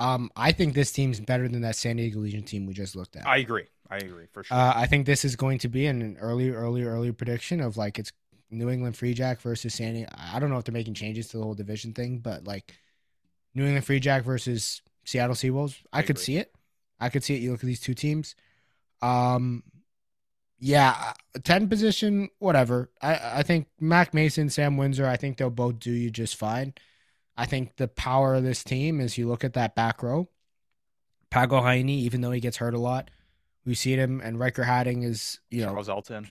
Um, I think this team's better than that San Diego Legion team we just looked at. I agree. I agree for sure. Uh, I think this is going to be an, early, early, early prediction of like it's New England Free Jack versus San Diego. I don't know if they're making changes to the whole division thing, but like New England Free Jack versus Seattle Seawolves, I, I could agree. see it. I could see it. You look at these two teams. Um, yeah, ten position, whatever. I I think Mack Mason, Sam Windsor. I think they'll both do you just fine. I think the power of this team is you look at that back row. Pago Haini, even though he gets hurt a lot, we see him, and Riekert Hattingh is you know Charles Elton.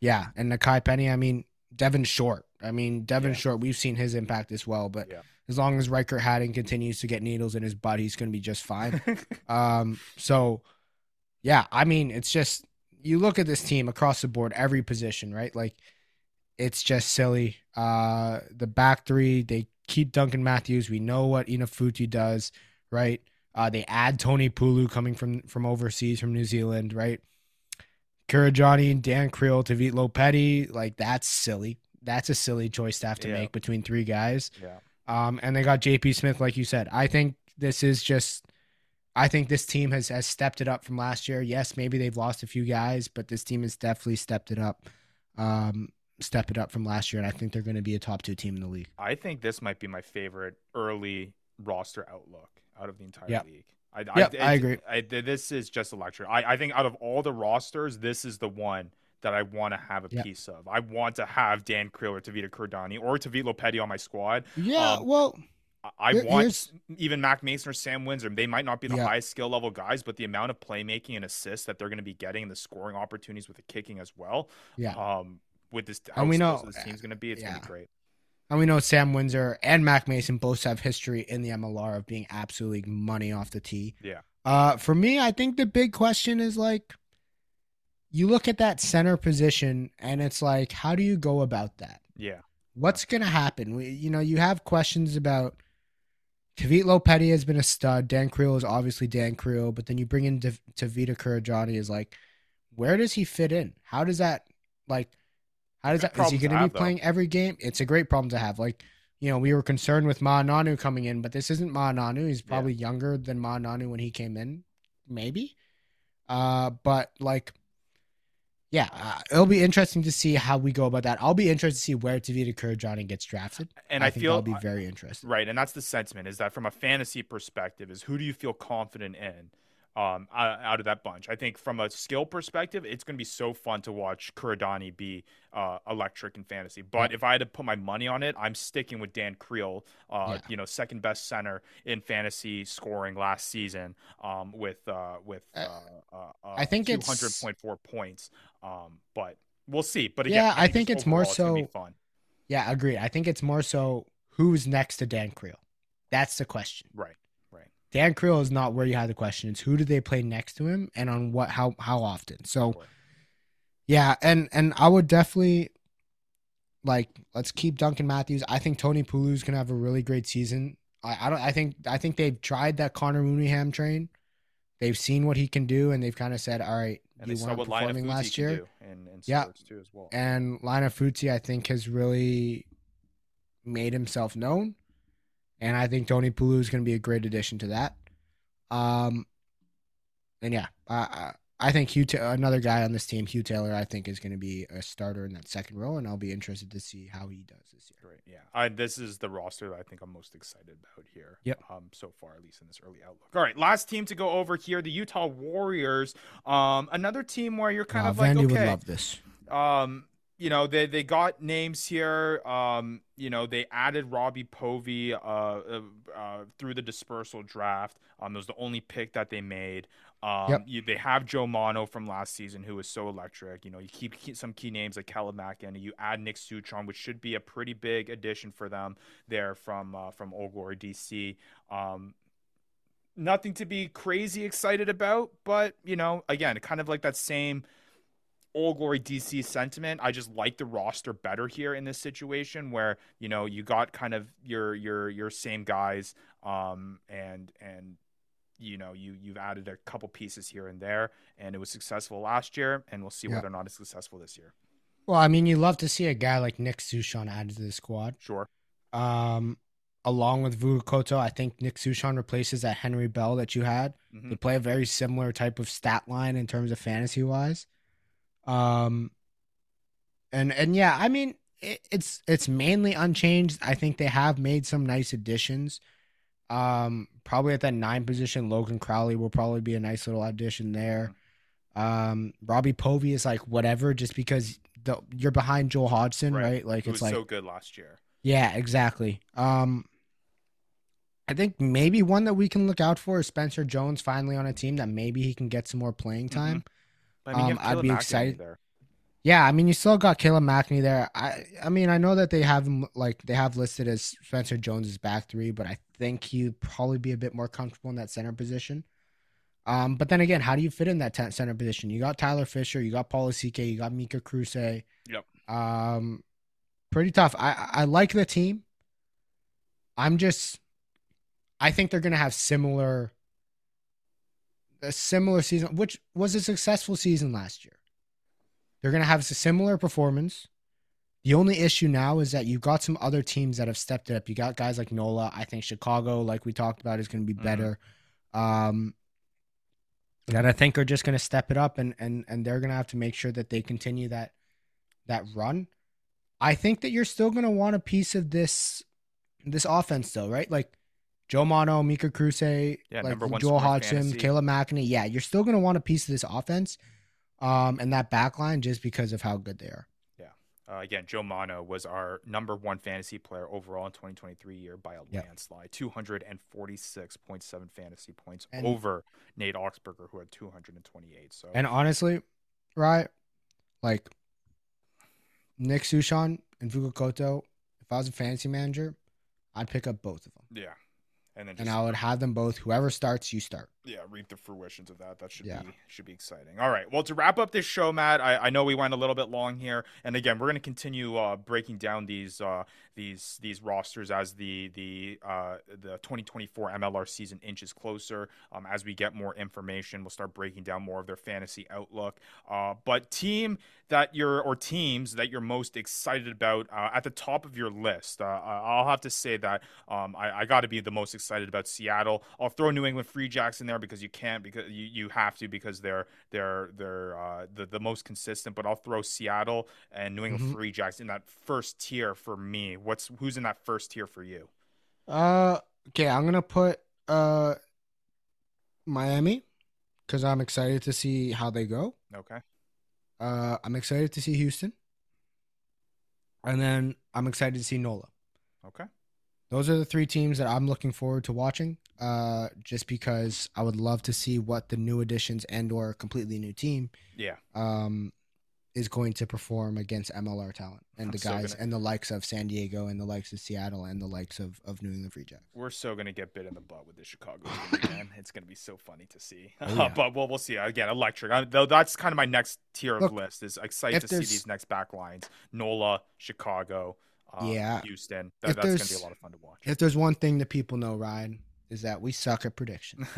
yeah, and Nakai Penny. I mean Devin Short. I mean Devin Yeah. Short. We've seen his impact as well, but Yeah. as long as Riekert Hattingh continues to get needles in his butt, he's going to be just fine. Um, so yeah, I mean, it's just you look at this team across the board, every position, right? Like it's just silly. Uh, the back three, they keep Duncan Matthews. We know what Inafuti does, right? Uh, they add Tony Pulu coming from from overseas from New Zealand, right? Kurajani and Dan Kriel to Vit Lopetti, like that's silly. That's a silly choice to have to Yeah. make between three guys. yeah. Um, and they got JP Smith, like you said. I think this is just I think this team has has stepped it up from last year. Yes, maybe they've lost a few guys, but this team has definitely stepped it up. Um, step it up from last year, and I think they're going to be a top two team in the league. I think this might be my favorite early roster outlook out of the entire Yep. league. I, Yep, I agree. I, this is just electric. I, I think out of all the rosters, this is the one that I want to have a Yep. piece of. I want to have Dan Kriel or Tavita Kurdani or Tavita Lopetti on my squad. Yeah, Um, well, I- Here- want here's- even Mack Mason or Sam Windsor. They might not be the Yeah. highest skill level guys, but the amount of playmaking and assists that they're going to be getting, and the scoring opportunities with the kicking as well. yeah. Um, with this, And we know- this team's going to be, it's going to be great. And we know Sam Windsor and Mack Mason both have history in the MLR of being absolutely money off the tee. Yeah. Uh, for me, I think the big question is like, you look at that center position, and it's like, how do you go about that? Yeah. What's going to happen? We, you know, you have questions about Tavit Lopetti has been a stud. Dan Kriel is obviously Dan Kriel, but then you bring in Tavita Kurajani is like, where does he fit in? How does that like? How does Good that? Is he going to be though. playing every game? It's a great problem to have. Like, you know, we were concerned with Ma'a Nonu coming in, but this isn't Ma'a Nonu. He's probably younger than Ma'a Nonu when he came in, maybe. Uh, but like, yeah, uh, it'll be interesting to see how we go about that. I'll be interested to see where Tavita Kurajani gets drafted. And I, think feel that'll be very interesting. Right, and that's the sentiment is that from a fantasy perspective, is who do you feel confident in um, out of that bunch? I think from a skill perspective, it's going to be so fun to watch Kuradani be uh, electric in fantasy. But if I had to put my money on it, I'm sticking with Dan Kriel, uh, Yeah. you know, second best center in fantasy scoring last season um, with uh, with uh, uh, uh, I think it's- 200.4 points. Um, but we'll see. But again, Yeah, I think it's more overall, gonna be so- fun. Yeah, agreed. I think it's more so who's next to Dan Kriel. That's the question. Right. Dan Kriel is not where you had the question. It's who do they play next to him and on what how how often. So yeah, and and I would definitely like let's keep Duncan Matthews. I think Tony Pulu's gonna have a really great season. I, I don't I think I think they've tried that Connor Mooneyham train. They've seen what he can do and they've kind of said, All right, And you they saw weren't performing last year. in, in Yeah. too as well. And Lina Futsi, I think, has really made himself known. And I think Tony Pulu is going to be a great addition to that. Um, and yeah, I, I, think Hugh, another guy on this team, Hugh Taylor, I think is going to be a starter in that second row, and I'll be interested to see how he does this year. Great, yeah. I, this is the roster that I think I'm most excited about here. Yep. Um, so far, at least in this early outlook. All right, last team to go over here, the Utah Warriors. Um, another team where you're kind Uh, of like, Vandy okay, would love this. um, you know, they they got names here. Um, you know, they added Robbie Povey uh, uh, uh, through the dispersal draft. Um, it was the only pick that they made. Um, Yep. you, they have Joe Mano from last season, who was so electric. You know, you keep, keep some key names like Kalamak and you add Nick Sutron, which should be a pretty big addition for them there from uh, from Old Glory DC. Um, nothing to be crazy excited about, but you know, again, kind of like that same Old Glory DC sentiment. I just like the roster better here in this situation where you know you got kind of your your your same guys, um, and and you know you you've added a couple pieces here and there, and it was successful last year, and we'll see Yeah. whether or not it's successful this year. Well, I mean, you love to see a guy like Nick Sushan added to the squad. Sure. Um, along with Vukoto, I think Nick Sushan replaces that Henry Bell that you had. Mhm. They play a very similar type of stat line in terms of fantasy wise. Um, and and yeah, I mean it, it's it's mainly unchanged. I think they have made some nice additions. Um, probably at that nine position, Logan Crowley will probably be a nice little addition there. Um, Robbie Povey is like whatever, just because the, you're behind Joel Hodgson, Right. right? Like It it's was like so good last year. yeah, exactly. Um, I think maybe one that we can look out for is Spencer Jones finally on a team that maybe he can get some more playing time. But, I mean, Um, I'd be excited. there. Yeah, I mean you still got Caleb Mackney there. I I mean I know that they have him like they have listed as Spencer Jones' back three, but I think he'd probably be a bit more comfortable in that center position. Um, but then again, how do you fit in that ten- center position? You got Tyler Fisher, you got Paul CK, you got Mika Kruse. Yep. Um, pretty tough. I I I like the team. I'm just, I think they're gonna have similar, a similar season, which was a successful season last year. They're gonna have a similar performance. The only issue now is that you've got some other teams that have stepped it up. You got guys like Nola. I think Chicago, like we talked about, is going to be Mhm. better. Um, that I think are just going to step it up, and and and they're going to have to make sure that they continue that that run. I think that you're still going to want a piece of this this offense, though, right? Like Joe Mano, Mika Kruse, like Joel Hodgson. Caleb McInerney. Yeah, you're still going to want a piece of this offense, um, and that back line just because of how good they are. Uh, again, Joe Mano was our number one fantasy player overall in 2023 year by a Yep. landslide, 246.7 fantasy points And- over Nate Augspurger, who had 228. So And honestly, right, like Nick Sushan and Fukukoto, If I was a fantasy manager, I'd pick up both of them, Yeah. And then and I would have them both. Whoever starts, you start. Yeah, reap the fruitions of that. That should Yeah. be should be exciting. All right. Well, to wrap up this show, Matt, I, I know we went a little bit long here, and again, we're going to continue uh, breaking down these uh, these these rosters as the the uh, the 2024 MLR season inches closer. Um, as we get more information, we'll start breaking down more of their fantasy outlook. Uh, but team that you're or teams that you're most excited about uh, at the top of your list, uh, I'll have to say that um, I, I got to be the most excited about Seattle. I'll throw New England Free Jacks in there because you can't because you, you have to because they're they're they're uh, the the most consistent. But I'll throw Seattle and New England Mhm. Free Jacks in that first tier for me. What's who's in that first tier for you? Uh, okay, I'm gonna put uh Miami because I'm excited to see how they go. Okay. Uh, I'm excited to see Houston, and then I'm excited to see Nola. Okay. Those are the three teams that I'm looking forward to watching. Uh, just because I would love to see what the new additions and or completely new team Yeah. um is going to perform against MLR talent and I'm the so guys gonna- and the likes of San Diego and the likes of Seattle and the likes of of New England Free Jacks. We're so gonna get bit in the butt with the Chicago team, man. It's gonna be so funny to see. Oh, yeah. but we'll we'll see. Again, electric. I, though that's kind of my next tier of list. Is excited to see these next back lines: Nola, Chicago, uh, Yeah. Houston. That, If that's gonna be there's- a lot of fun to watch. If there's one thing that people know, Ryan, is that we suck at predictions.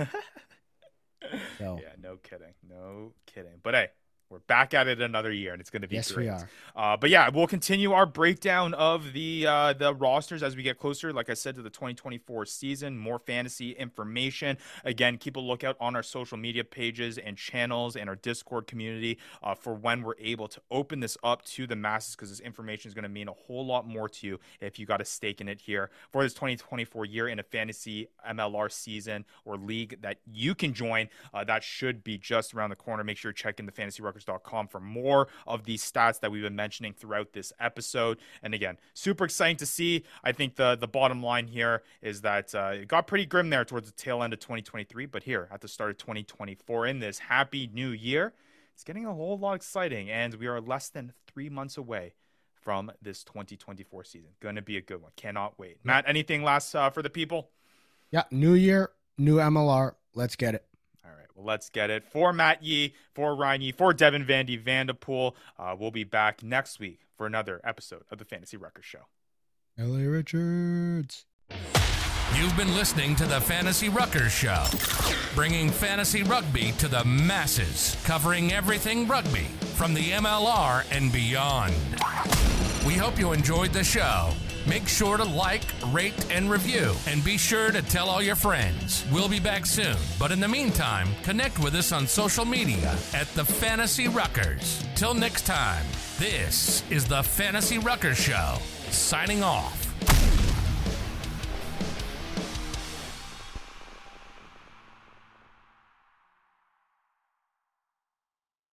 So Yeah, no kidding, no kidding. But hey, we're back at it another year, and it's going to be yes, great. we are. Uh, but yeah, we'll continue our breakdown of the uh, the rosters as we get closer. Like I said, to the 2024 season, more fantasy information. Again, keep a lookout on our social media pages and channels and our Discord community uh, for when we're able to open this up to the masses because this information is going to mean a whole lot more to you if you got a stake in it here for this 2024 year in a fantasy MLR season or league that you can join. Uh, that should be just around the corner. Make sure you're checking the fantasyruckers.com for more of these stats that we've been mentioning throughout this episode. And again, super exciting to see. I think the the bottom line here is that uh, it got pretty grim there towards the tail end of 2023, but here at the start of 2024 in this happy new year, it's getting a whole lot exciting, and we are less than three months away from this 2024 season. Going to be a good one. Cannot wait. Matt, anything last uh, for the people? Yeah, new year, new MLR. Let's get it. All right, well, let's get it. For Matt Yee, for Ryan Yee, for Devin Vandy Vanderpool, uh, we'll be back next week for another episode of the Fantasy Ruckers Show. LA Richards. You've been listening to the Fantasy Ruckers Show, bringing fantasy rugby to the masses, covering everything rugby from the MLR and beyond. We hope you enjoyed the show. Make sure to like, rate, and review, and be sure to tell all your friends. We'll be back soon, but in the meantime, connect with us on social media at the Fantasy Ruckers. Till next time, this is the Fantasy Ruckers Show, signing off.